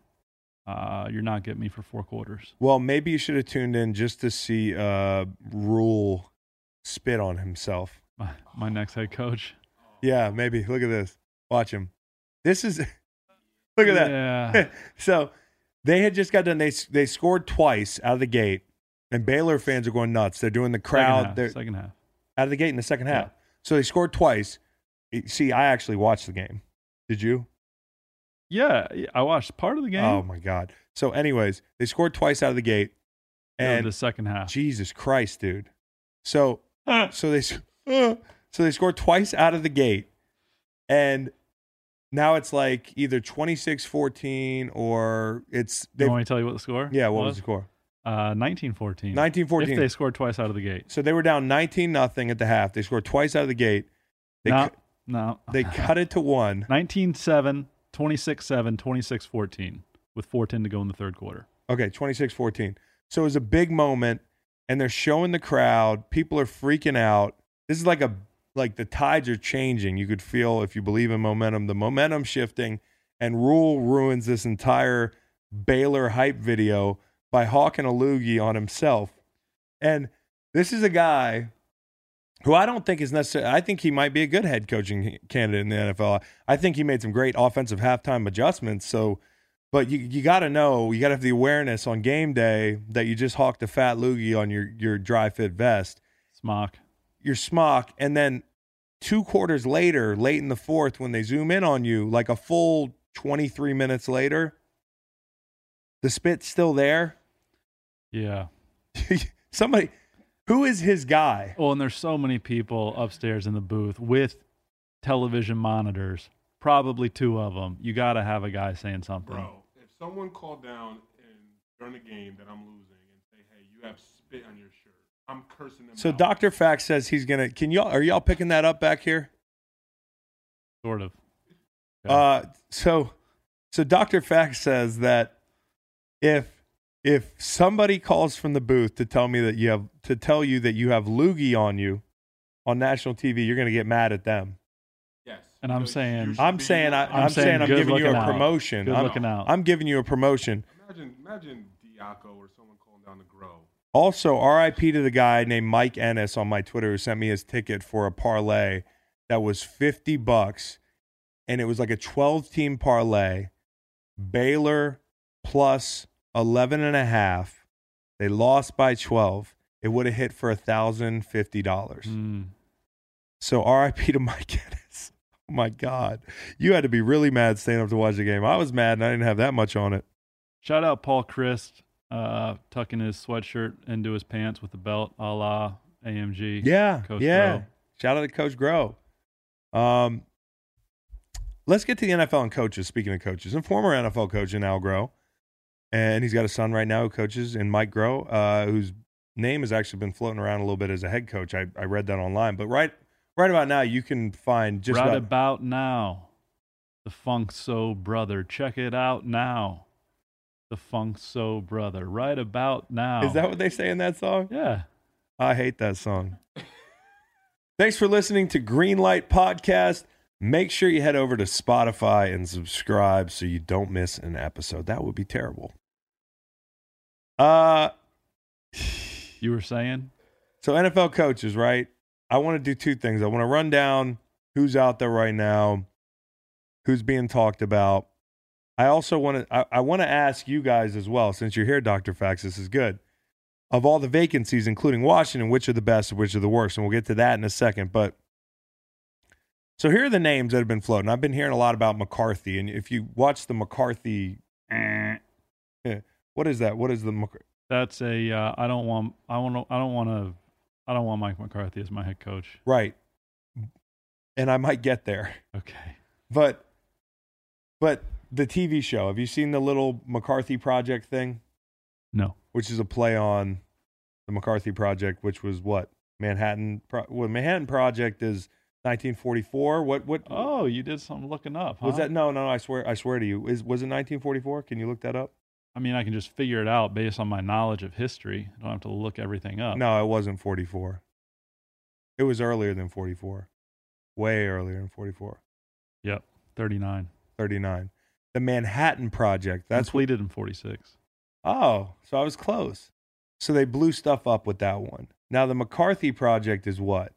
uh, you're not getting me for four quarters. Well, maybe you should have tuned in just to see uh, Rhule spit on himself. My, my next head coach. Yeah, maybe. Look at this. Watch him. This is. (laughs) look at that. Yeah. (laughs) so they had just got done. They they scored twice out of the gate, and Baylor fans are going nuts. They're doing the Second crowd. half, They're second half. out of the gate in the second half. Yeah. So they scored twice. See, I actually watched the game. Did you? Yeah, I watched part of the game. Oh my god. So, anyways, they scored twice out of the gate, No, and the second half. Jesus Christ, dude. So so they so they scored twice out of the gate, and now it's like either 26-14 or it's they. you want me to tell you what the score? Yeah, what was the score? Uh, 1914. 19-14. If they scored twice out of the gate. So they were down 19 nothing at the half. They scored twice out of the gate. They no, cu- no. they cut it to one. 19-7, 26-7, 26-14 with 4:10 to go in the third quarter. Okay, 26-14. So it was a big moment and they're showing the crowd. People are freaking out. This is like a like the tides are changing. You could feel if you believe in momentum, the momentum shifting and Rhule ruins this entire Baylor hype video by hawking a loogie on himself. And this is a guy who I don't think is necessarily, I think he might be a good head coaching candidate in the NFL. I think he made some great offensive halftime adjustments. So, but you, you got to know, you got to have the awareness on game day that you just hawked a fat loogie on your, your dry fit vest, Smock. your smock. And then two quarters later, late in the fourth, when they zoom in on you, like a full 23 minutes later, the spit's still there. Yeah. (laughs) Somebody, who is his guy? Well, and there's so many people upstairs in the booth with television monitors. Probably two of them. You got to have a guy saying something. Bro, if someone called down and during the game that I'm losing and say, "Hey, you have spit on your shirt," I'm cursing them. So out. Dr. Fact says he's gonna. Can y'all are y'all picking that up back here? Sort of. Yeah. Uh, so so Dr. Fact says that if if somebody calls from the booth to tell me that you have to tell you that you have loogie on you on national TV, you're gonna get mad at them. yes, And I'm So saying- I'm saying I, I'm I'm, saying saying I'm giving you a looking out. promotion. Good I'm, looking out. I'm giving you a promotion. Imagine, imagine Diaco or someone calling down the grow. Also, RIP to the guy named Mike Ennis on my Twitter who sent me his ticket for a parlay that was 50 bucks and it was like a 12 team parlay. Baylor plus 11 and a half. They lost by 12. It would have hit for $1,050. Mm. So RIP to Mike Ennis. (laughs) Oh my God. You had to be really mad staying up to watch the game. I was mad and I didn't have that much on it. Shout out Paul Chryst, uh, tucking his sweatshirt into his pants with the belt a la AMG. Yeah, Coach yeah. Groh. Shout out to Coach Groh. Um, let's get to the NFL and coaches. Speaking of coaches, and former NFL coach in Al Groh, and he's got a son right now who coaches in Mike Groh, uh, whose name has actually been floating around a little bit as a head coach. I, I read that online, but right right about now you can find just right about, about now, the Funk So Brother. Check it out now. The Funk So Brother. Right about now. is that what they say in that song? Yeah. I hate that song. (laughs) Thanks for listening to Greenlight Podcast. Make sure you head over to Spotify and subscribe so you don't miss an episode. That would be terrible. Uh You were saying? so NFL coaches, right? I want to do two things. I want to run down who's out there right now, who's being talked about. I also want to I, I want to ask you guys as well, since you're here, Dr. Fax, this is good. Of all the vacancies, including Washington, which are the best, which are the worst, and we'll get to that in a second. But so here are the names that have been floating. I've been hearing a lot about McCarthy, and if you watch the McCarthy, (laughs) eh, what is that? What is the That's a. Uh, I don't want. I want. I don't want to. I don't want Mike McCarthy as my head coach. right? And I might get there. Okay. But but the TV show, have you seen the little McCarthy project thing? No. Which is a play on the McCarthy project, which was what? Manhattan Pro- well, Manhattan Project is 1944. What what Oh, you did some looking up. Huh? was that? No, no, I swear I swear to you. Is was it 1944? Can you look that up? I mean, I can just figure it out based on my knowledge of history. I don't have to look everything up. No, it wasn't 44. It was earlier than 44. Way earlier than 44. Yep. 39. 39. The Manhattan Project. That's what completed in 46. Oh, so I was close. So they blew stuff up with that one. Now the McCarthy project is what?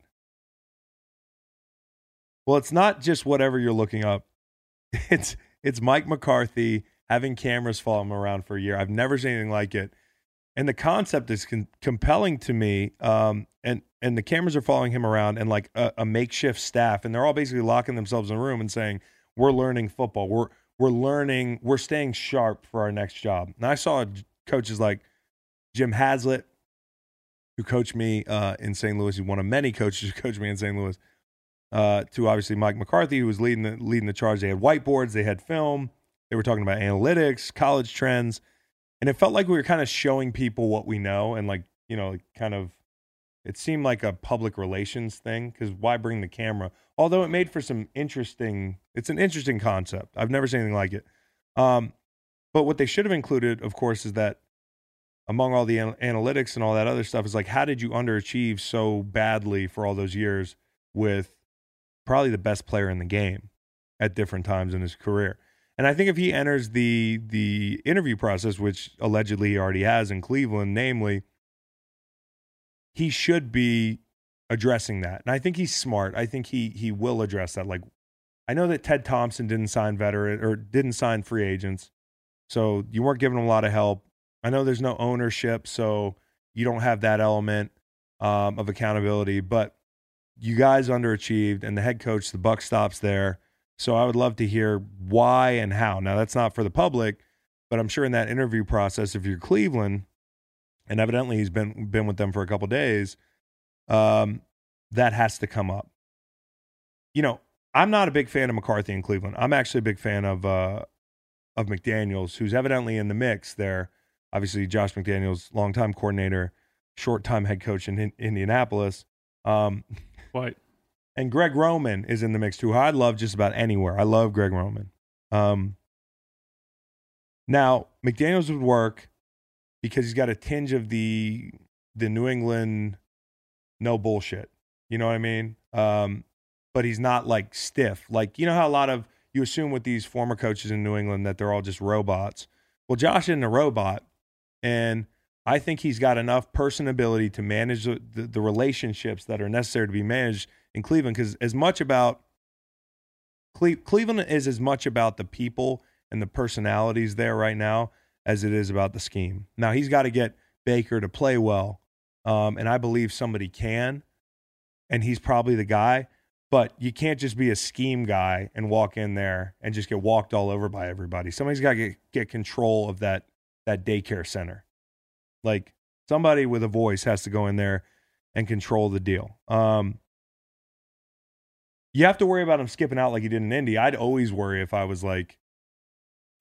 Well, it's not just whatever you're looking up. (laughs) It's it's Mike McCarthy having cameras follow him around for a year. I've never seen anything like it. And the concept is con- compelling to me. Um, and and the cameras are following him around and like a, a makeshift staff, and they're all basically locking themselves in a room and saying, "We're learning football. We're we're learning. We're staying sharp for our next job." And I saw coaches like Jim Haslett, who coached me uh, in St. Louis. He's one of many coaches who coached me in St. Louis. Uh, to obviously Mike McCarthy, who was leading the leading the charge. They had whiteboards, they had film, they were talking about analytics, college trends, and it felt like we were kind of showing people what we know and like you know, kind of. It seemed like a public relations thing because why bring the camera? Although it made for some interesting. It's an interesting concept. I've never seen anything like it. Um, but what they should have included, of course, is that among all the an- analytics and all that other stuff is like, how did you underachieve so badly for all those years with probably the best player in the game at different times in his career? And I think if he enters the the interview process, which allegedly he already has in Cleveland, namely, he should be addressing that. And I think he's smart. I think he he will address that. Like I know that Ted Thompson didn't sign veteran or didn't sign free agents. So you weren't giving him a lot of help. I know there's no ownership, so you don't have that element um, of accountability, but you guys underachieved and the head coach, the buck stops there. So I would love to hear why and how. Now that's not for the public, but I'm sure in that interview process, if you're Cleveland, and evidently he's been been with them for a couple days, um, that has to come up. You know, I'm not a big fan of McCarthy in Cleveland. I'm actually a big fan of uh, of McDaniels, who's evidently in the mix there. Obviously, Josh McDaniels, longtime coordinator, short time head coach in, in Indianapolis. Um, Quite. And Greg Roman is in the mix too. I love just about anywhere. I love Greg Roman. Um, now McDaniel's would work because he's got a tinge of the the New England no bullshit. You know what I mean? Um, but he's not like stiff. Like you know how a lot of you assume with these former coaches in New England that they're all just robots. Well, Josh isn't a robot, and I think he's got enough personability to manage the, the, the relationships that are necessary to be managed in Cleveland. Because as much about Cle- Cleveland is as much about the people and the personalities there right now as it is about the scheme. Now he's got to get Baker to play well, um, and I believe somebody can, and he's probably the guy. But you can't just be a scheme guy and walk in there and just get walked all over by everybody. Somebody's got to get, get control of that that daycare center. Like somebody with a voice has to go in there and control the deal. Um, you have to worry about him skipping out like he did in Indy. I'd always worry if I was like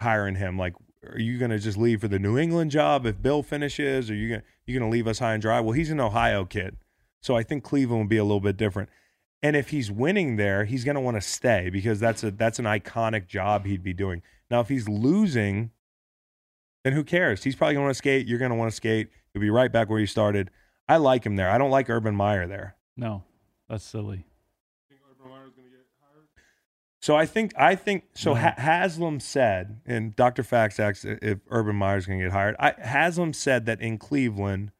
hiring him. Like, are you going to just leave for the New England job if Bill finishes? Are you going you to leave us high and dry? Well, he's an Ohio kid, so I think Cleveland will be a little bit different. And if he's winning there, he's going to want to stay because that's a that's an iconic job he'd be doing. Now, if he's losing, then who cares? He's probably going to want to skate. You're going to want to skate. You'll be right back where you started. I like him there. I don't like Urban Meyer there. No, that's silly. Think Urban Meyer's gonna get hired? So I think I think so. No. Ha- Haslam said, and Dr. Fax asks if Urban Meyer's going to get hired. I, Haslam said that in Cleveland,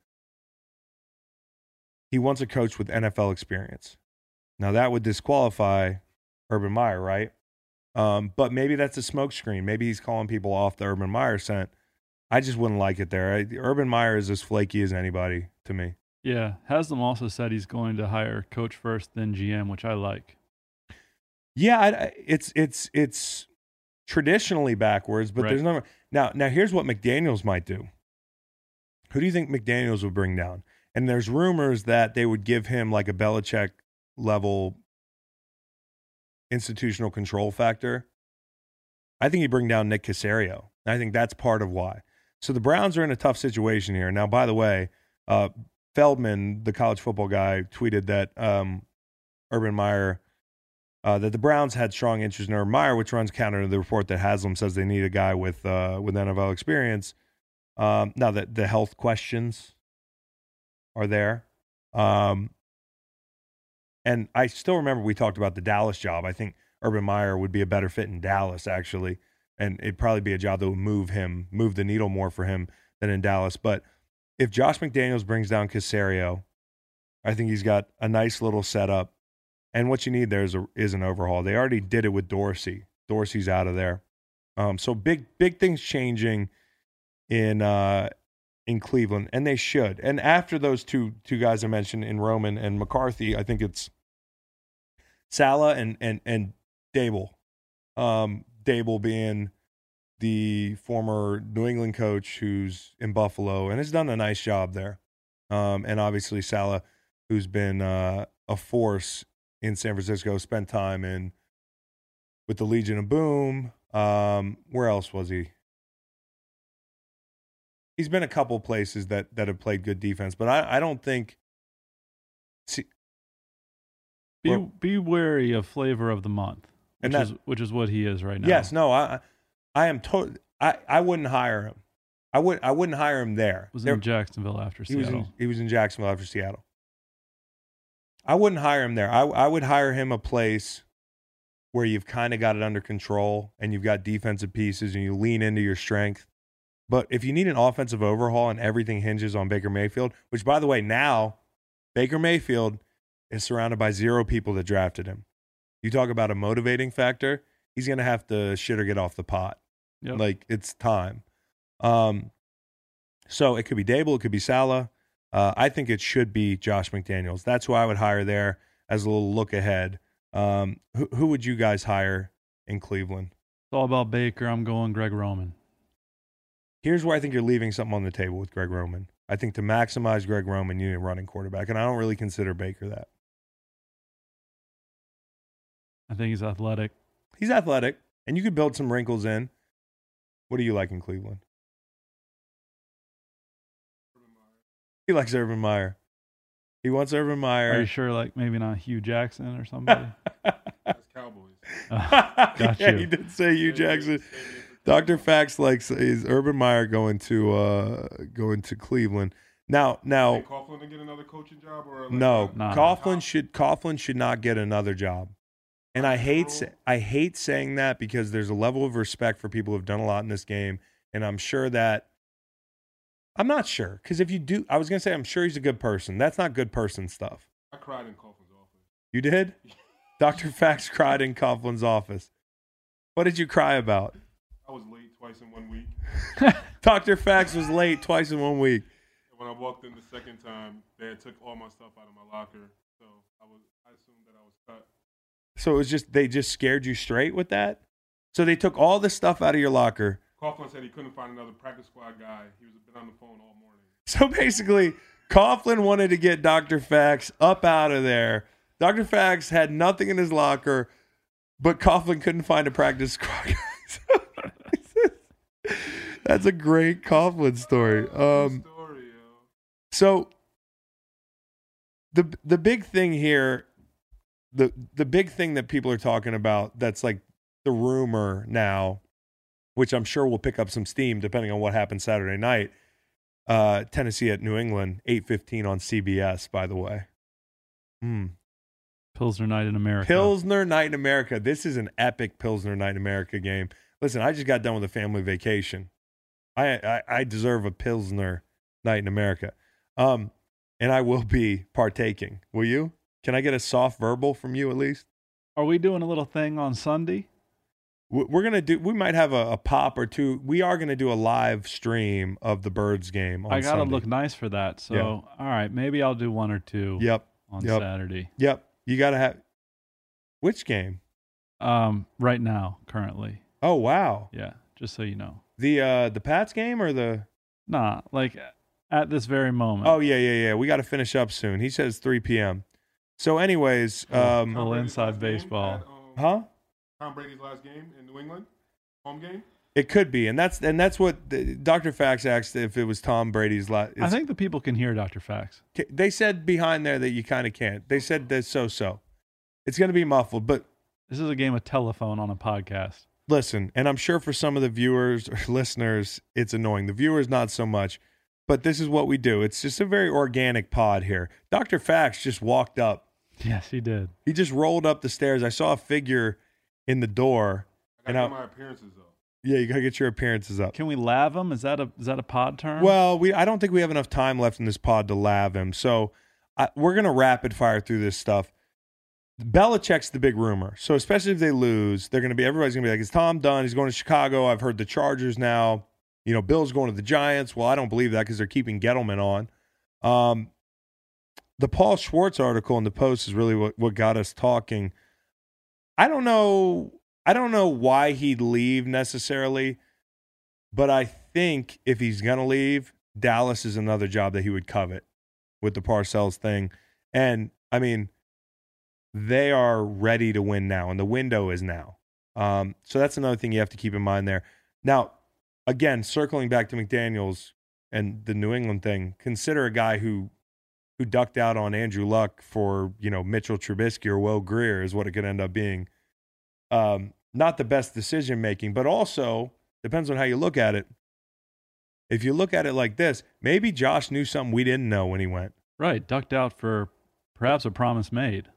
he wants a coach with NFL experience. Now that would disqualify Urban Meyer, right? Um, but maybe that's a smokescreen. Maybe he's calling people off the Urban Meyer scent. I just wouldn't like it there. I, Urban Meyer is as flaky as anybody to me. Yeah, Haslam also said he's going to hire coach first, then GM, which I like. Yeah, I, it's it's it's traditionally backwards, but Right. there's no now. Now here's what McDaniel's might do. Who do you think McDaniel's would bring down? And there's rumors that they would give him like a Belichick level institutional control factor. I think he'd bring down Nick Caserio. I think that's part of why. So the Browns are in a tough situation here. Now, by the way, uh, Feldman, the college football guy, tweeted that um, Urban Meyer uh, that the Browns had strong interest in Urban Meyer, which runs counter to the report that Haslam says they need a guy with uh, with NFL experience. Um, now that the health questions are there, um, and I still remember we talked about the Dallas job. I think Urban Meyer would be a better fit in Dallas actually, and it'd probably be a job that would move him, move the needle more for him than in Dallas. But if Josh McDaniels brings down Caserio, I think he's got a nice little setup. And what you need there is, a, is an overhaul. They already did it with Dorsey. Dorsey's out of there. Um, so big big things changing in uh, in Cleveland, and they should. And after those two two guys I mentioned in Roman and McCarthy, I think it's Saleh and and and Daboll. Um, Daboll being the former New England coach who's in Buffalo and has done a nice job there. Um, and obviously Saleh, who's been uh, a force in San Francisco, spent time in with the Legion of Boom. Um, where else was he? He's been a couple places that that have played good defense, but I, I don't think. See, Be Well- be wary of flavor of the month, And which that- is which is what he is right now. yes, no, I I am total. I, I wouldn't hire him. I would I wouldn't hire him there. was There- in Jacksonville after He was Seattle. in, he was in Jacksonville after Seattle. I wouldn't hire him there. I I would hire him a place where you've kind of got it under control and you've got defensive pieces and you lean into your strength. But if you need an offensive overhaul and everything hinges on Baker Mayfield, which by the way, now Baker Mayfield is surrounded by zero people that drafted him. You talk about a motivating factor, he's going to have to shit or get off the pot. Yep. Like it's time. Um, so it could be Daboll, it could be Saleh. Uh, I think it should be Josh McDaniels. That's who I would hire there as a little look ahead. Um, who, who would you guys hire in Cleveland? It's all about Baker. I'm going Greg Roman. Here's where I think you're leaving something on the table with Greg Roman. I think to maximize Greg Roman, you need a running quarterback, and I don't really consider Baker that. I think he's athletic. He's athletic, and you could build some wrinkles in. What do you like in Cleveland? (laughs) He likes Urban Meyer. He wants Urban Meyer. Are you sure, like maybe not Hue Jackson or somebody? That's Cowboys. (laughs) Uh, got (laughs) yeah, you. he did say Hue Jackson. same here for Doctor Cowboys. Fax likes is Urban Meyer going to uh going to Cleveland. Now now Hey, Coughlin to get another coaching job or like no, a- Nah. Coughlin should Coughlin should not get another job. And I hate I hate saying that because there's a level of respect for people who've done a lot in this game, and I'm sure that I'm not sure because if you do, I was gonna say I'm sure he's a good person. That's not good person stuff. I cried in Coughlin's office. You did? (laughs) Doctor Fax cried in Coughlin's office. What did you cry about? I was late twice in one week. (laughs) Dr. Fax was late twice in one week. When I walked in the second time, they had took all my stuff out of my locker. So I was I assumed that I was cut. So it was just they just scared you straight with that. So they took all the stuff out of your locker. Coughlin said he couldn't find another practice squad guy. He was been on the phone all morning. So (laughs) basically, Coughlin wanted to get Dr. Fax up out of there. Dr. Fax had nothing in his locker, but Coughlin couldn't find a practice squad. Guy. (laughs) That's a great Coughlin story. Um. So the the big thing here, the the big thing that people are talking about that's like the rumor now, which I'm sure will pick up some steam depending on what happens Saturday night. Uh, Tennessee at New England, eight fifteen on CBS. By the way, Hmm. Pilsner night in America. Pilsner Night in America. This is an epic Pilsner Night in America game. Listen, I just got done with a family vacation. I I, I deserve a Pilsner Night in America. Um, and I will be partaking. Will you? Can I get a soft verbal from you at least? Are we doing a little thing on Sunday? We- We're gonna do. We might have a, a pop or two. We are gonna do a live stream of the Birds game. On I gotta Sunday. look nice for that. So, Yeah. all right, maybe I'll do one or two Yep, on yep. Saturday. yep. You gotta have. Which game? Um, right now, currently, Oh wow, yeah. Just so you know, the uh the Pats game or the nah, like at this very moment. Oh yeah, yeah, yeah. We got to finish up soon. He says 3 p.m. So, anyways, um, Well, Tom Brady's inside baseball. huh? Tom Brady's last game in New England, home game. It could be, and that's and that's what the, Dr. Fax asked if it was Tom Brady's last. I think the people can hear Dr. Fax. they said behind there that you kind of can't. They said that so so. It's going to be muffled, but This is a game of telephone on a podcast. listen, and I'm sure for some of the viewers or listeners, it's annoying. The viewers, not so much, but this is what we do. It's just a very organic pod here. Dr. Fax just walked up. Yes, he did. He just rolled up the stairs. I saw a figure in the door. I And got I- my appearances though. Yeah, you got to get your appearances up. Can we lave him? Is that a is that a pod term? Well, we I don't think we have enough time left in this pod to lave him. So I, we're going to rapid fire through this stuff. Belichick's the big rumor. So especially if they lose, they're going to be everybody's going to be like, "Is Tom done? He's going to Chicago. I've heard the Chargers now. You know, Bill's going to the Giants. Well, I don't believe that because they're keeping Gettleman on. Um, the Paul Schwartz article in the Post is really what, what got us talking. I don't know. I don't know why he'd leave necessarily, but I think if he's gonna leave, Dallas is another job that he would covet with the Parcells thing. And I mean, they are ready to win now, and the window is now. Um, so that's another thing you have to keep in mind there. Now, again, circling back to McDaniels and the New England thing, consider a guy who who ducked out on Andrew Luck for you know Mitchell Trubisky or Will Grier is what it could end up being. Um, not the best decision making, but also depends on how you look at it. If you look at it like this, maybe Josh knew something we didn't know when he went. right, ducked out for perhaps a promise made.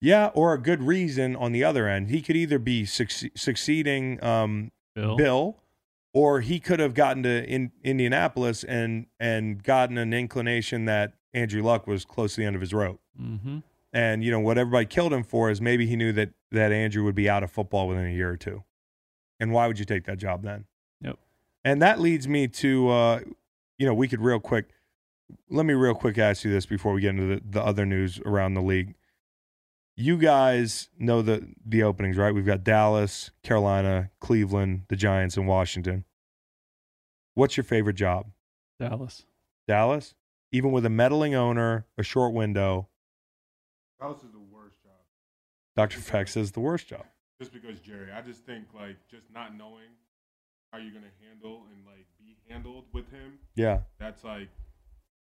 Yeah, or a good reason on the other end. He could either be succe- succeeding um, Bill. Bill, or he could have gotten to in, Indianapolis and and gotten an inclination that Andrew Luck was close to the end of his rope. Mm-hmm. And you know what everybody killed him for is maybe he knew that that Andrew would be out of football within a year or two. And why would you take that job then? Yep. And that leads me to uh, you know we could real quick. Let me real quick ask you this before we get into the, the other news around the league. You guys know the the openings, right? We've got Dallas, Carolina, Cleveland, the Giants, and Washington. What's your favorite job? Dallas. Dallas? Even with a meddling owner, a short window, Dallas is the worst job. Dr. Feck says the worst job. Just because Jerry, I just think like just not knowing how you're gonna handle and like be handled with him. Yeah. That's like,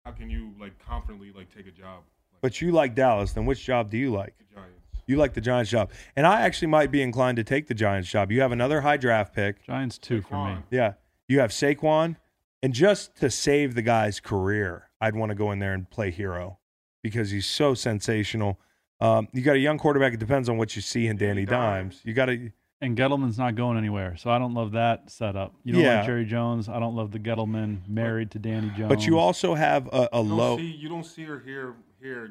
how can you like confidently like take a job? Like, But you like Dallas, then which job do you like? the Giants. You like the Giants job. And I actually might be inclined to take the Giants job. You have another high draft pick. Giants two for me. Yeah. You have Saquon. And just to save the guy's career, I'd want to go in there and play hero because he's so sensational. Um, you got a young quarterback. It depends on what you see in Danny Danny Dimes. Dimes. You got to, And Gettleman's not going anywhere, so I don't love that setup. You don't Yeah. like Jerry Jones. I don't love the Gettleman married to Danny Jones. but you also have a, a You low. see you don't see or hear hear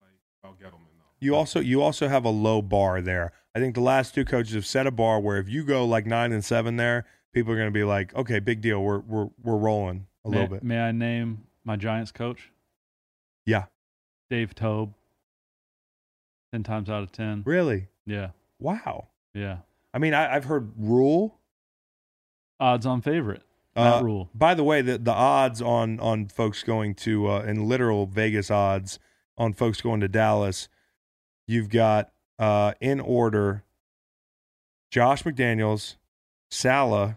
like about Gettleman though. You also you also have a low bar there. I think the last two coaches have set a bar where if you go like nine and seven there, people are going to be like, okay, big deal. We're we're we're rolling a may, little bit. May I name my Giants coach? Yeah, Dave Toub. Ten times out of ten. really. Yeah, Wow. yeah. I mean, I, I've heard Rhule. Odds on favorite. Uh, Rhule. By the way, the the odds on on folks going to uh, in literal Vegas odds on folks going to Dallas, you've got uh, in order Josh McDaniels, Saleh,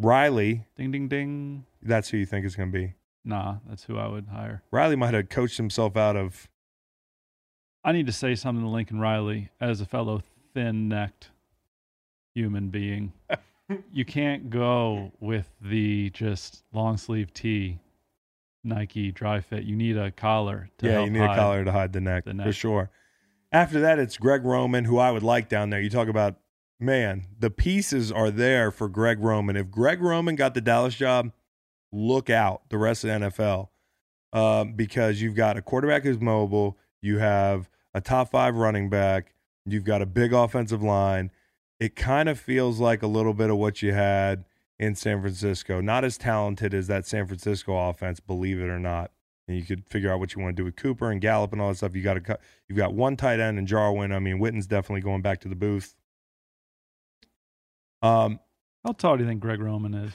Riley. Ding ding ding. That's who you think is going to be. Nah, that's who I would hire. Riley might have coached himself out of. I need to say something to Lincoln Riley as a fellow thin-necked human being. (laughs) you can't go with the just long sleeve tee Nike dry fit. You need a collar to yeah, help you need hide. a collar to hide the neck, the neck. for sure. After that, it's Greg Roman, who I would like down there. You talk about man, the pieces are there for Greg Roman. If Greg Roman got the Dallas job, look out the rest of the NFL um, because you've got a quarterback who's mobile, you have a top five running back, you've got a big offensive line. It kind of feels like a little bit of what you had in San Francisco. Not as talented as that San Francisco offense, believe it or not. And you could figure out what you want to do with Cooper and Gallup and all that stuff. You got to cut. You've got one tight end and Jarwin. I mean, Witten's definitely going back to the booth. Um, How tall do you think Greg Roman is?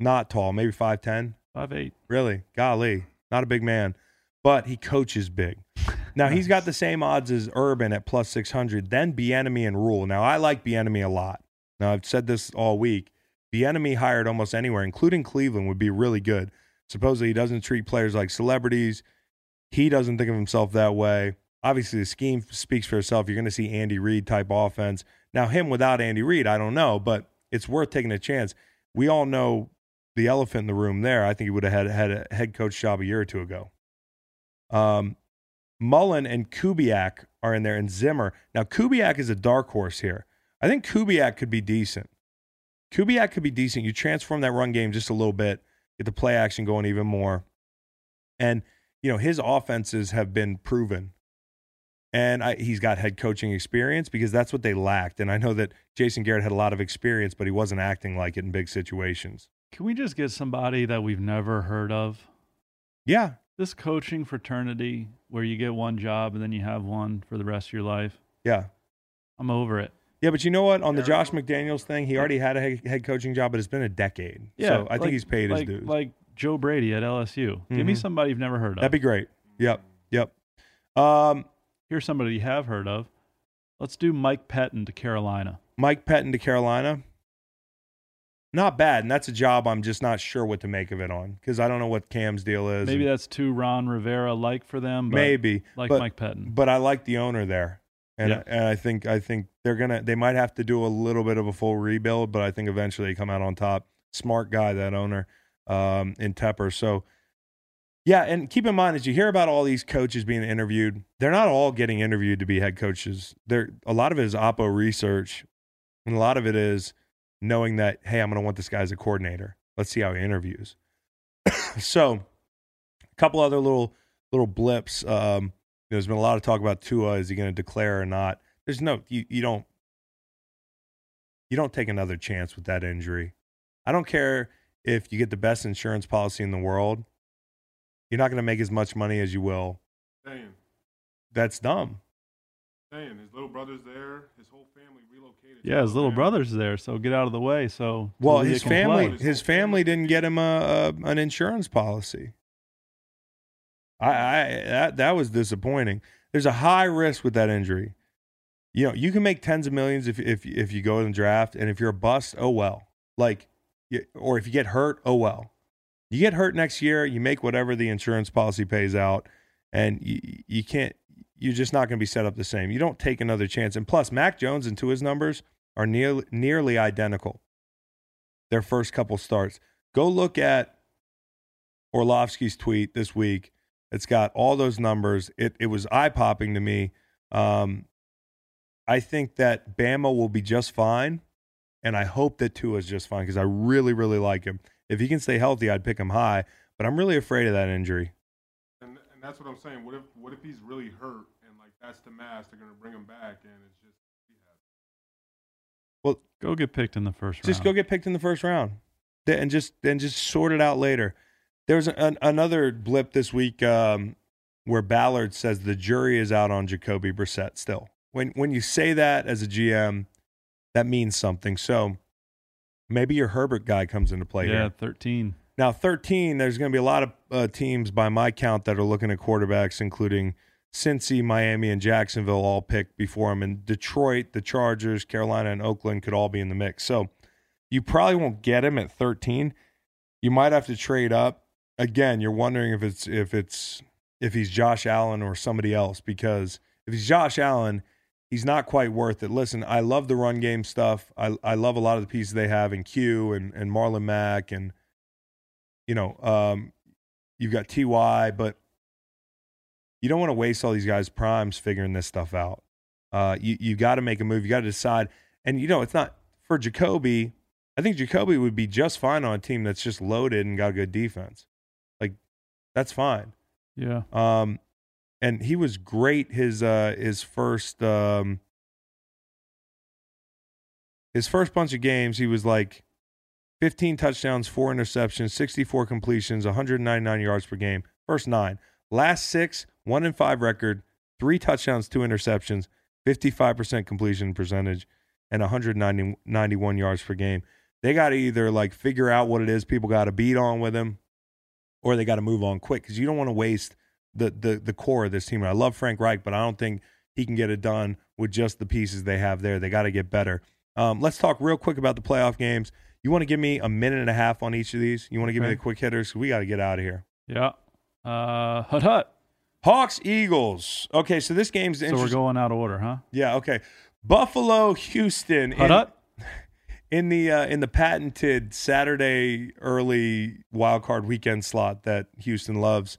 not tall, maybe five ten. Five eight. Really, golly, not a big man, but he coaches big. (laughs) Now he's got the same odds as Urban at plus six hundred. Then Bieniemy and Rhule. Now I like Bieniemy a lot. Now I've said this all week. Bieniemy hired almost anywhere, including Cleveland, would be really good. Supposedly he doesn't treat players like celebrities. He doesn't think of himself that way. Obviously, the scheme speaks for itself. You're going to see Andy Reid type offense. Now, him without Andy Reid, I don't know, but it's worth taking a chance. We all know the elephant in the room there. I think he would have had, had a head coach job a year or two ago. Um, Mullen and Kubiak are in there, and Zimmer. Now, Kubiak is a dark horse here. I think Kubiak could be decent. Kubiak could be decent. You transform that run game just a little bit, get the play action going even more. And, you know, his offenses have been proven. And I, he's got head coaching experience because that's what they lacked. And I know that Jason Garrett had a lot of experience, but he wasn't acting like it in big situations. Can we just get somebody that we've never heard of? Yeah. This coaching fraternity where you get one job and then you have one for the rest of your life. Yeah. I'm over it. Yeah, but you know what? On the Josh McDaniels thing, he already had a head head coaching job, but it's been a decade. Yeah, so I think he's paid like, his dues. Like Joe Brady at LSU. Give me Mhm. somebody you've never heard of. That'd be great. Yep, yep. Um, Here's somebody you have heard of. Let's do Mike Pettine to Carolina. Mike Pettine to Carolina. Not bad, and that's a job I'm just not sure what to make of it on because I don't know what Cam's deal is. Maybe and that's too Ron Rivera like for them, but maybe like but, Mike Pettine. But I like the owner there, and Yeah. and I think I think they're gonna they might have to do a little bit of a full rebuild, but I think eventually they come out on top. Smart guy that owner um, in Tepper. So Yeah, and keep in mind as you hear about all these coaches being interviewed, they're not all getting interviewed to be head coaches. There, a lot of it is oppo research, and a lot of it is knowing that hey, I'm going to want this guy as a coordinator. Let's see how he interviews. (coughs) so, a couple other little little blips. Um, there's been a lot of talk about Tua. Is he going to declare or not? There's no you, you don't you don't take another chance with that injury. I don't care if you get the best insurance policy in the world you're not going to make as much money as you will. Saying, That's dumb. saying his little brother's there, his whole family relocated. Yeah, his little Alabama. brother's there, so get out of the way. So Well, his family, play. his family didn't get him a, a an insurance policy. I, I that that was disappointing. There's a high risk with that injury. You know, you can make tens of millions if if if you go in the draft, and if you're a bust, oh well. Like, or if you get hurt, oh well. You get hurt next year, you make whatever the insurance policy pays out, and you you can't. You're just not going to be set up the same. You don't take another chance. And plus, Mac Jones and Tua's numbers are nearly nearly identical. Their first couple starts. Go look at Orlovsky's tweet this week. It's got all those numbers. It it was eye popping to me. Um, I think that Bama will be just fine, and I hope that Tua is just fine because I really really like him. If he can stay healthy, I'd pick him high. But I'm really afraid of that injury. And, and that's what I'm saying. What if what if he's really hurt and like that's the mask? They're gonna bring him back and it's just rehab. Well, go get picked in the first round. just go get picked in the first round, and just and just sort it out later. There was an, another blip this week um, where Ballard says the jury is out on Jacoby Brissett. Still, when when you say that as a GM, that means something. So maybe your Herbert guy comes into play yeah, here. thirteen. Now, 13, there's going to be a lot of uh, teams by my count that are looking at quarterbacks, including Cincy, Miami, and Jacksonville, all picked before him. And Detroit, the Chargers, Carolina, and Oakland could all be in the mix. So you probably won't get him at 13. You might have to trade up. Again, you're wondering if it's if it's if he's Josh Allen or somebody else because if he's Josh Allen, he's not quite worth it. Listen, I love the run game stuff. I I love a lot of the pieces they have in Q and and Marlon Mack and you know, um, you've got Ty, but you don't want to waste all these guys' primes figuring this stuff out. Uh, you you got to make a move. You got to decide, and you know it's not for Jacoby. I think Jacoby would be just fine on a team that's just loaded and got a good defense. Like that's fine. Yeah, Um, and he was great his uh his first um his first bunch of games. He was like 15 touchdowns, four interceptions, 64 completions, 199 yards per game. First nine. Last six, one and five record, three touchdowns, two interceptions, 55% completion percentage, and 191 yards per game. They got to either like figure out what it is people got to beat on with him, or they got to move on quick because you don't want to waste the, the the core of this team. And I love Frank Reich, but I don't think he can get it done with just the pieces they have there. They got to get better. Um, let's talk real quick about the playoff games. You want to give me a minute and a half on each of these? You want to give me the quick hitters? We got to get out of here. yeah. Uh, hut hut. Hawks Eagles. Okay, so this game's So we're going out of order, huh? yeah, okay. Buffalo Houston Hut in, hut. (laughs) in the uh, in the patented Saturday early wild card weekend slot that Houston loves.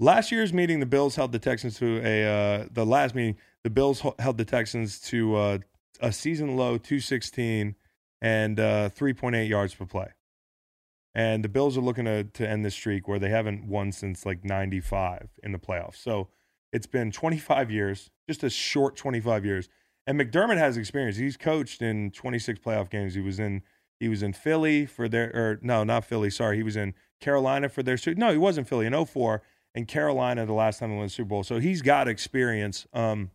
Last year's meeting, the Bills held the Texans to a uh, the last meeting. The Bills held the Texans to uh, a season low two sixteen and uh, three point eight yards per play. And the Bills are looking to to end this streak where they haven't won since like ninety five in the playoffs. So it's been twenty five years, just a short twenty five years. And McDermott has experience. He's coached in 26 playoff games. He was in he was in Philly for their or no, not Philly, sorry. He was in Carolina for their No, he wasn't Philly in 04 and Carolina the last time they won the Super Bowl. So he's got experience. Um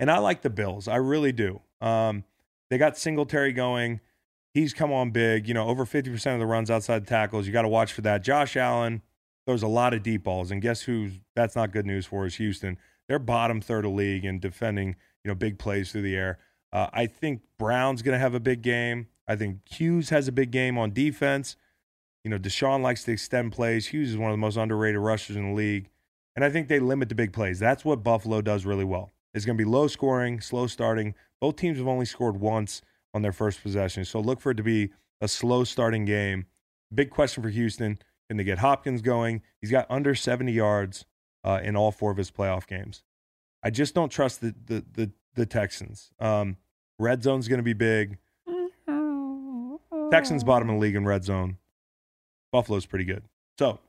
and I like the Bills. I really do. Um they got Singletary going. He's come on big, you know, over 50% of the runs outside the tackles. You got to watch for that. Josh Allen throws a lot of deep balls and guess who that's not good news for is Houston. They're bottom third of league in defending you know, big plays through the air. Uh, I think Brown's going to have a big game. I think Hughes has a big game on defense. You know, Deshaun likes to extend plays. Hughes is one of the most underrated rushers in the league. And I think they limit the big plays. That's what Buffalo does really well. It's going to be low scoring, slow starting. Both teams have only scored once on their first possession. So look for it to be a slow starting game. Big question for Houston and to get Hopkins going. He's got under 70 yards uh, in all four of his playoff games. I just don't trust the the the, the Texans. Um, red zone's going to be big. (laughs) Texans bottom of the league in red zone. Buffalo's pretty good. So,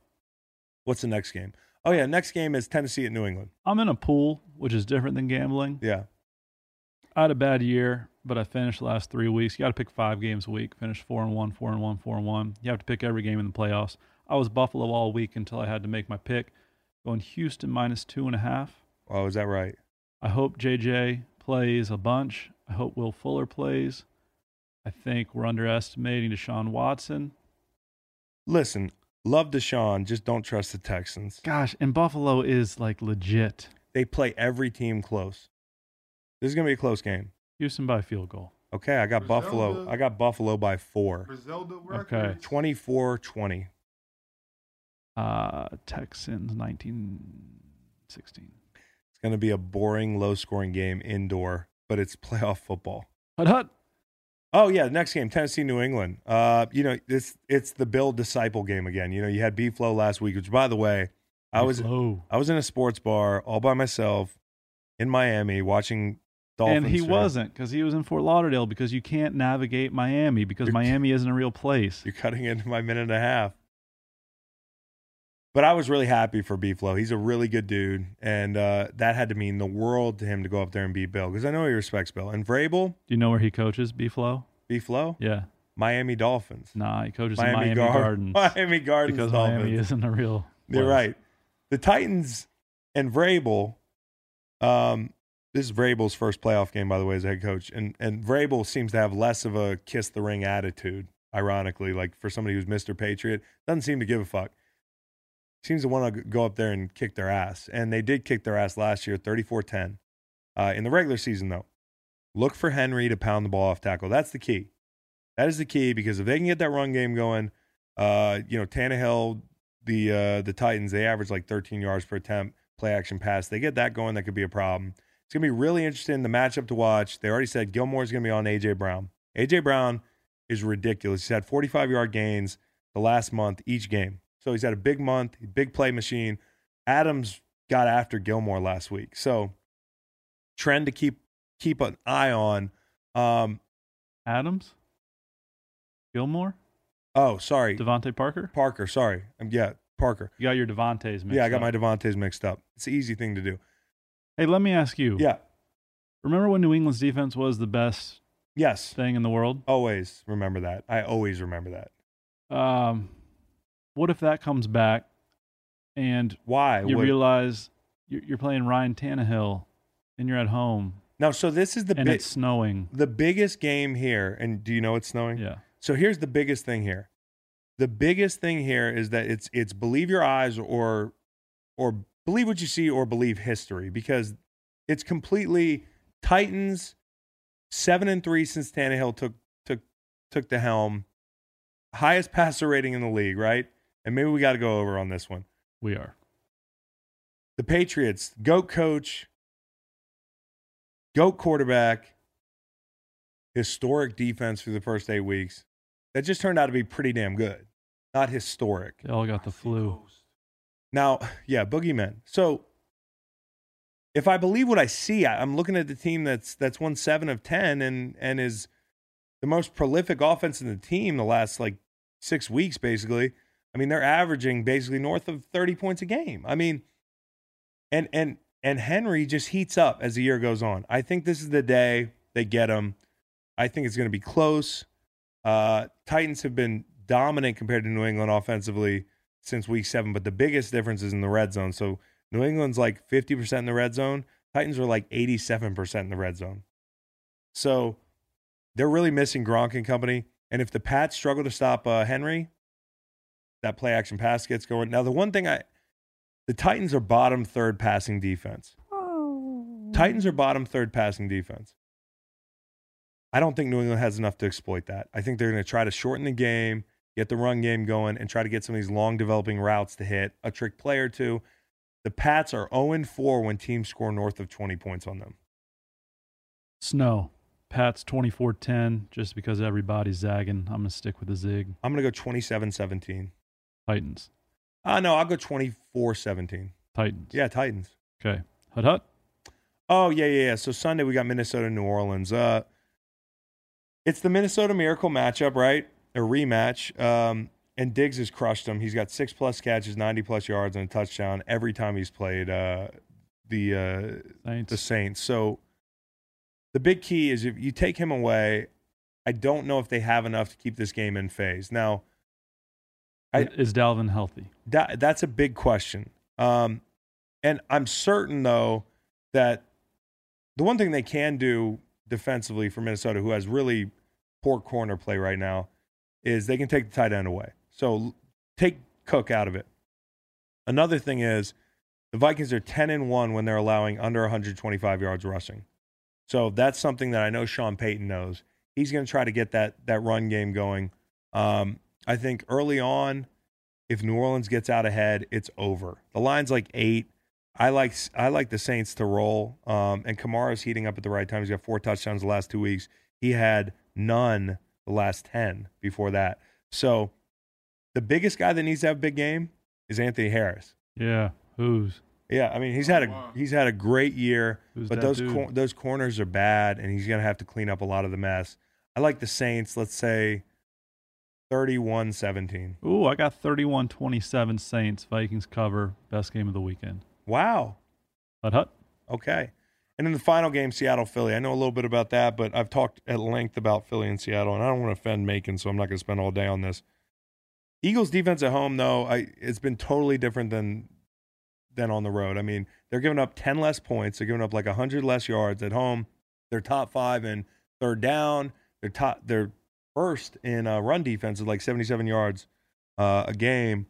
what's the next game? Oh yeah, next game is Tennessee at New England. I'm in a pool, which is different than gambling. Yeah, I had a bad year, but I finished the last three weeks. You got to pick five games a week. Finish four and one, four and one, four and one. You have to pick every game in the playoffs. I was Buffalo all week until I had to make my pick. Going Houston minus two and a half. oh, is that right? I hope JJ plays a bunch. I hope Will Fuller plays. I think we're underestimating Deshaun Watson. Listen, love Deshaun, just don't trust the Texans. Gosh, and Buffalo is like legit. They play every team close. This is gonna be a close game. Houston by field goal. Okay, I got Griselda. Buffalo. I got Buffalo by four. Griselda Okay. records. 24-20. Uh, Texans 1916. It's gonna be a boring, low-scoring game indoor, but it's (laughs) playoff football. Hut hut. Oh yeah, the next game, Tennessee, New England. Uh, you know, it's it's the Bill disciple game again. You know, you had B Flow last week, which by the way, I was. I was in a sports bar all by myself in Miami watching Dolphins. And he wasn't because he was in Fort Lauderdale because you can't navigate Miami because You're- Miami isn't a real place. (laughs) You're cutting into my minute and a half. But I was really happy for B Flow. He's a really good dude, and uh, that had to mean the world to him to go up there and beat Bill because I know he respects Bill. And Vrabel, Do you know where he coaches? B Flow? B Flow, Yeah. Miami Dolphins, Nah, he coaches Miami, in Miami Gar- Gardens (laughs) Miami Gardens because Dolphins. Miami isn't a real. You're right. The Titans and Vrabel. Um, this is Vrabel's first playoff game, by the way, as head coach, and and Vrabel seems to have less of a kiss the ring attitude. Ironically, like for somebody who's Mr. Patriot, doesn't seem to give a fuck. Seems to want to go up there and kick their ass, and they did kick their ass last year, 34-10. Uh, in the regular season, though, look for Henry to pound the ball off tackle. That's the key. That is the key because if they can get that run game going, uh, you know, Tannehill, the uh, the Titans, they average like 13 yards per attempt, play action pass. They get that going, that could be a problem. It's gonna be really interesting. The matchup to watch. They already said Gilmore's gonna be on AJ Brown. AJ Brown is ridiculous. He's had 45 yard gains the last month each game. So he's had a big month, big play machine. Adams got after Gilmore last week. So trend to keep keep an eye on. Um, Adams? Gilmore? oh, sorry, DeVante Parker? Parker. Sorry, um, yeah, Parker. You got your Devontae's mixed yeah, I got up. my Devontae's mixed up. It's an easy thing to do. Hey, let me ask you. Yeah. Remember when New England's defense was the best Yes. thing in the world? Always remember that. I always remember that. Um, what if that comes back and Why? you What- realize you're, you're playing Ryan Tannehill and you're at home now, so this is the and big, it's snowing? the biggest game here. And do you know it's snowing? Yeah. So here's the biggest thing here. The biggest thing here is that it's it's believe your eyes or or believe what you see or believe history because it's completely Titans seven and three since Tannehill took took took the helm, highest passer rating in the league, right? And maybe we got to go over on this one. We are. the Patriots, GOAT coach, GOAT quarterback, historic defense for the first eight weeks. That just turned out to be pretty damn good. Not historic. They all got the flu. Now, (sighs) yeah, boogeymen. So if I believe what I see, I'm looking at the team that's that's won seven of ten and and is the most prolific offense in the team the last like six weeks, basically. I mean, they're averaging basically north of 30 points a game. I mean, and and and Henry just heats up as the year goes on. I think this is the day they get him. I think it's going to be close. Uh, Titans have been dominant compared to New England offensively since week seven, but the biggest difference is in the red zone. So New England's like 50% in the red zone. Titans are like 87% in the red zone. So they're really missing Gronk and company. And if the Pats struggle to stop uh, Henry, that play action pass gets going. Now, the one thing I, the Titans are bottom third passing defense. Oh. Titans are bottom third passing defense. I don't think New England has enough to exploit that. I think they're going to try to shorten the game, get the run game going, and try to get some of these long developing routes to hit a trick play or two. The Pats are 0 4 when teams score north of 20 points on them. Snow. Pats 24 10, just because everybody's zagging. I'm going to stick with the zig. I'm going to go 27 17. Titans. Uh, no, I'll go 24 17. Titans. Yeah, Titans. Okay. Hut hut. Oh, yeah, yeah, yeah. So Sunday we got Minnesota, New Orleans. Uh, it's the Minnesota Miracle matchup, right? A rematch. Um, and Diggs has crushed him. He's got six plus catches, 90 plus yards, and a touchdown every time he's played uh, the uh, Saints. the Saints. So the big key is if you take him away, I don't know if they have enough to keep this game in phase. Now, I- is Dalvin healthy? that that's a big question. Um, and I'm certain though that the one thing they can do defensively for Minnesota, who has really poor corner play right now, is they can take the tight end away. So take Cook out of it. Another thing is the Vikings are 10 and 1 when they're allowing under 125 yards rushing. So that's something that I know Sean Payton knows. He's going to try to get that that run game going. Um, I think early on, if New Orleans gets out ahead, it's over. The line's like eight. I like I like the Saints to roll. Um, and Kamara's heating up at the right time. He's got four touchdowns the last two weeks. He had none the last ten before that. So the biggest guy that needs to have a big game is Anthony Harris. Yeah. Who's? Yeah, I mean he's had a he's had a great year, Who's but those cor- those corners are bad, and he's gonna have to clean up a lot of the mess. I like the Saints. Let's say 31-17. Ooh, I got 31-27 Saints. Vikings cover. Best game of the weekend. Wow. Hut hut. Okay. And in the final game, Seattle Philly. I know a little bit about that, but I've talked at length about Philly and Seattle, and I don't want to offend Macon, so I'm not going to spend all day on this. Eagles defense at home, though, I, it's been totally different than than on the road. I mean, they're giving up 10 less points. They're giving up like 100 less yards at home. They're top five in third down. They're top. They're first in uh, run defense at like 77 yards uh, a game.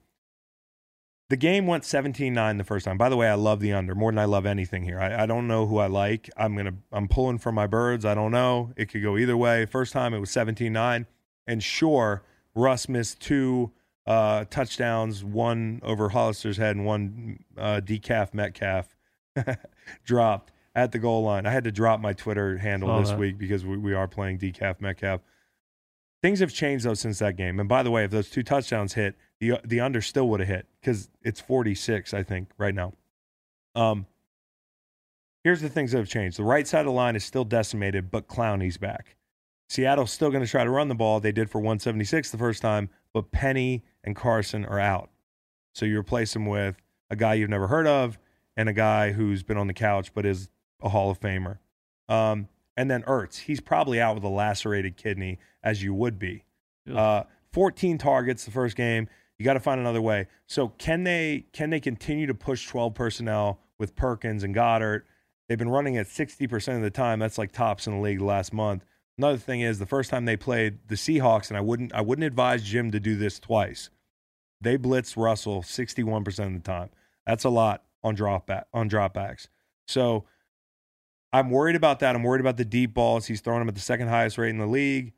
The game went 17-9 the first time. By the way, I love the under more than I love anything here. I, I don't know who I like. I'm gonna I'm pulling for my birds. I don't know. It could go either way. First time it was 17-9. And sure, Russ missed two uh, touchdowns, one over Hollister's head and one uh, decaf Metcalf (laughs) dropped at the goal line. I had to drop my Twitter handle Saw this that. week because we, we are playing decaf Metcalf. Things have changed though since that game. And by the way, if those two touchdowns hit, the the under still would have hit because it's 46, I think, right now. Um, here's the things that have changed. The right side of the line is still decimated, but Clowney's back. Seattle's still going to try to run the ball. They did for 176 the first time, but Penny and Carson are out. So you replace them with a guy you've never heard of and a guy who's been on the couch but is a Hall of Famer. Um, and then Ertz, he's probably out with a lacerated kidney, as you would be. Uh, 14 targets the first game. You got to find another way. So can they can they continue to push 12 personnel with Perkins and Goedert? They've been running at 60% of the time. That's like tops in the league last month. Another thing is the first time they played the Seahawks, and I wouldn't I wouldn't advise Jim to do this twice. They blitzed Russell 61% of the time. That's a lot on drop back on dropbacks. So I'm worried about that. I'm worried about the deep balls. He's throwing them at the second highest rate in the league.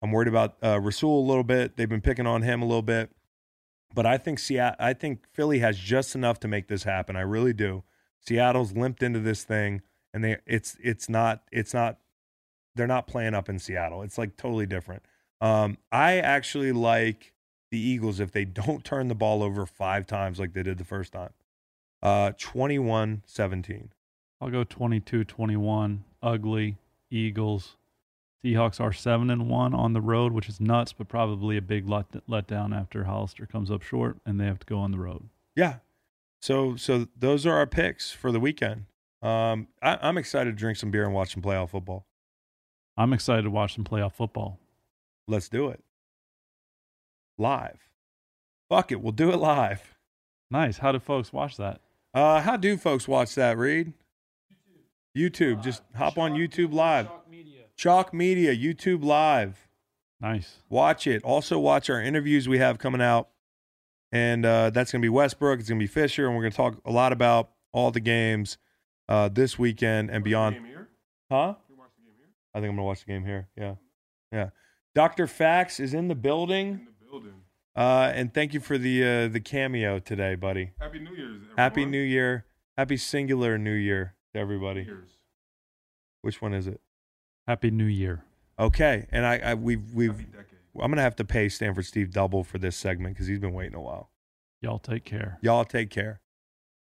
I'm worried about uh, Rasul a little bit. They've been picking on him a little bit, but I think Seattle. I think Philly has just enough to make this happen. I really do. Seattle's limped into this thing, and they it's it's not it's not they're not playing up in Seattle. It's like totally different. Um, I actually like the Eagles if they (laughs) don't turn the ball over five times like they did the first time. Uh, 21-17. I'll go 22-21. Ugly Eagles. Seahawks are seven and one on the road, which is nuts, but probably a big let letdown after Hollister comes up short and they have to go on the road. Yeah. So so those are our picks for the weekend. Um, I, I'm excited to drink some beer and watch some playoff football. I'm excited to watch some playoff football. Let's do it live. Fuck it, we'll do it live. Nice. How do folks watch that? Uh, how do folks watch that? Reed, YouTube. Just hop on YouTube Live. Chalk Media, YouTube Live. Nice. Watch it. Also, watch our interviews we have coming out. And uh, that's going to be Westbrook. It's going to be Fisher. And we're going to talk a lot about all the games uh, this weekend and Watch the beyond. game here? Huh? You watch the game here? I think I'm going to watch the game here. Yeah. Yeah. Dr. Fax is in the building. In the building. Uh, and thank you for the uh, the cameo today, buddy. Happy New Year's. Everyone. Happy New Year. Happy singular New Year to everybody. Year's. Which one is it? Happy New Year. Okay. And I, I we've we've Happy. I'm gonna have to pay Stanford Steve double for this segment because he's been waiting a while. Y'all take care. Y'all take care.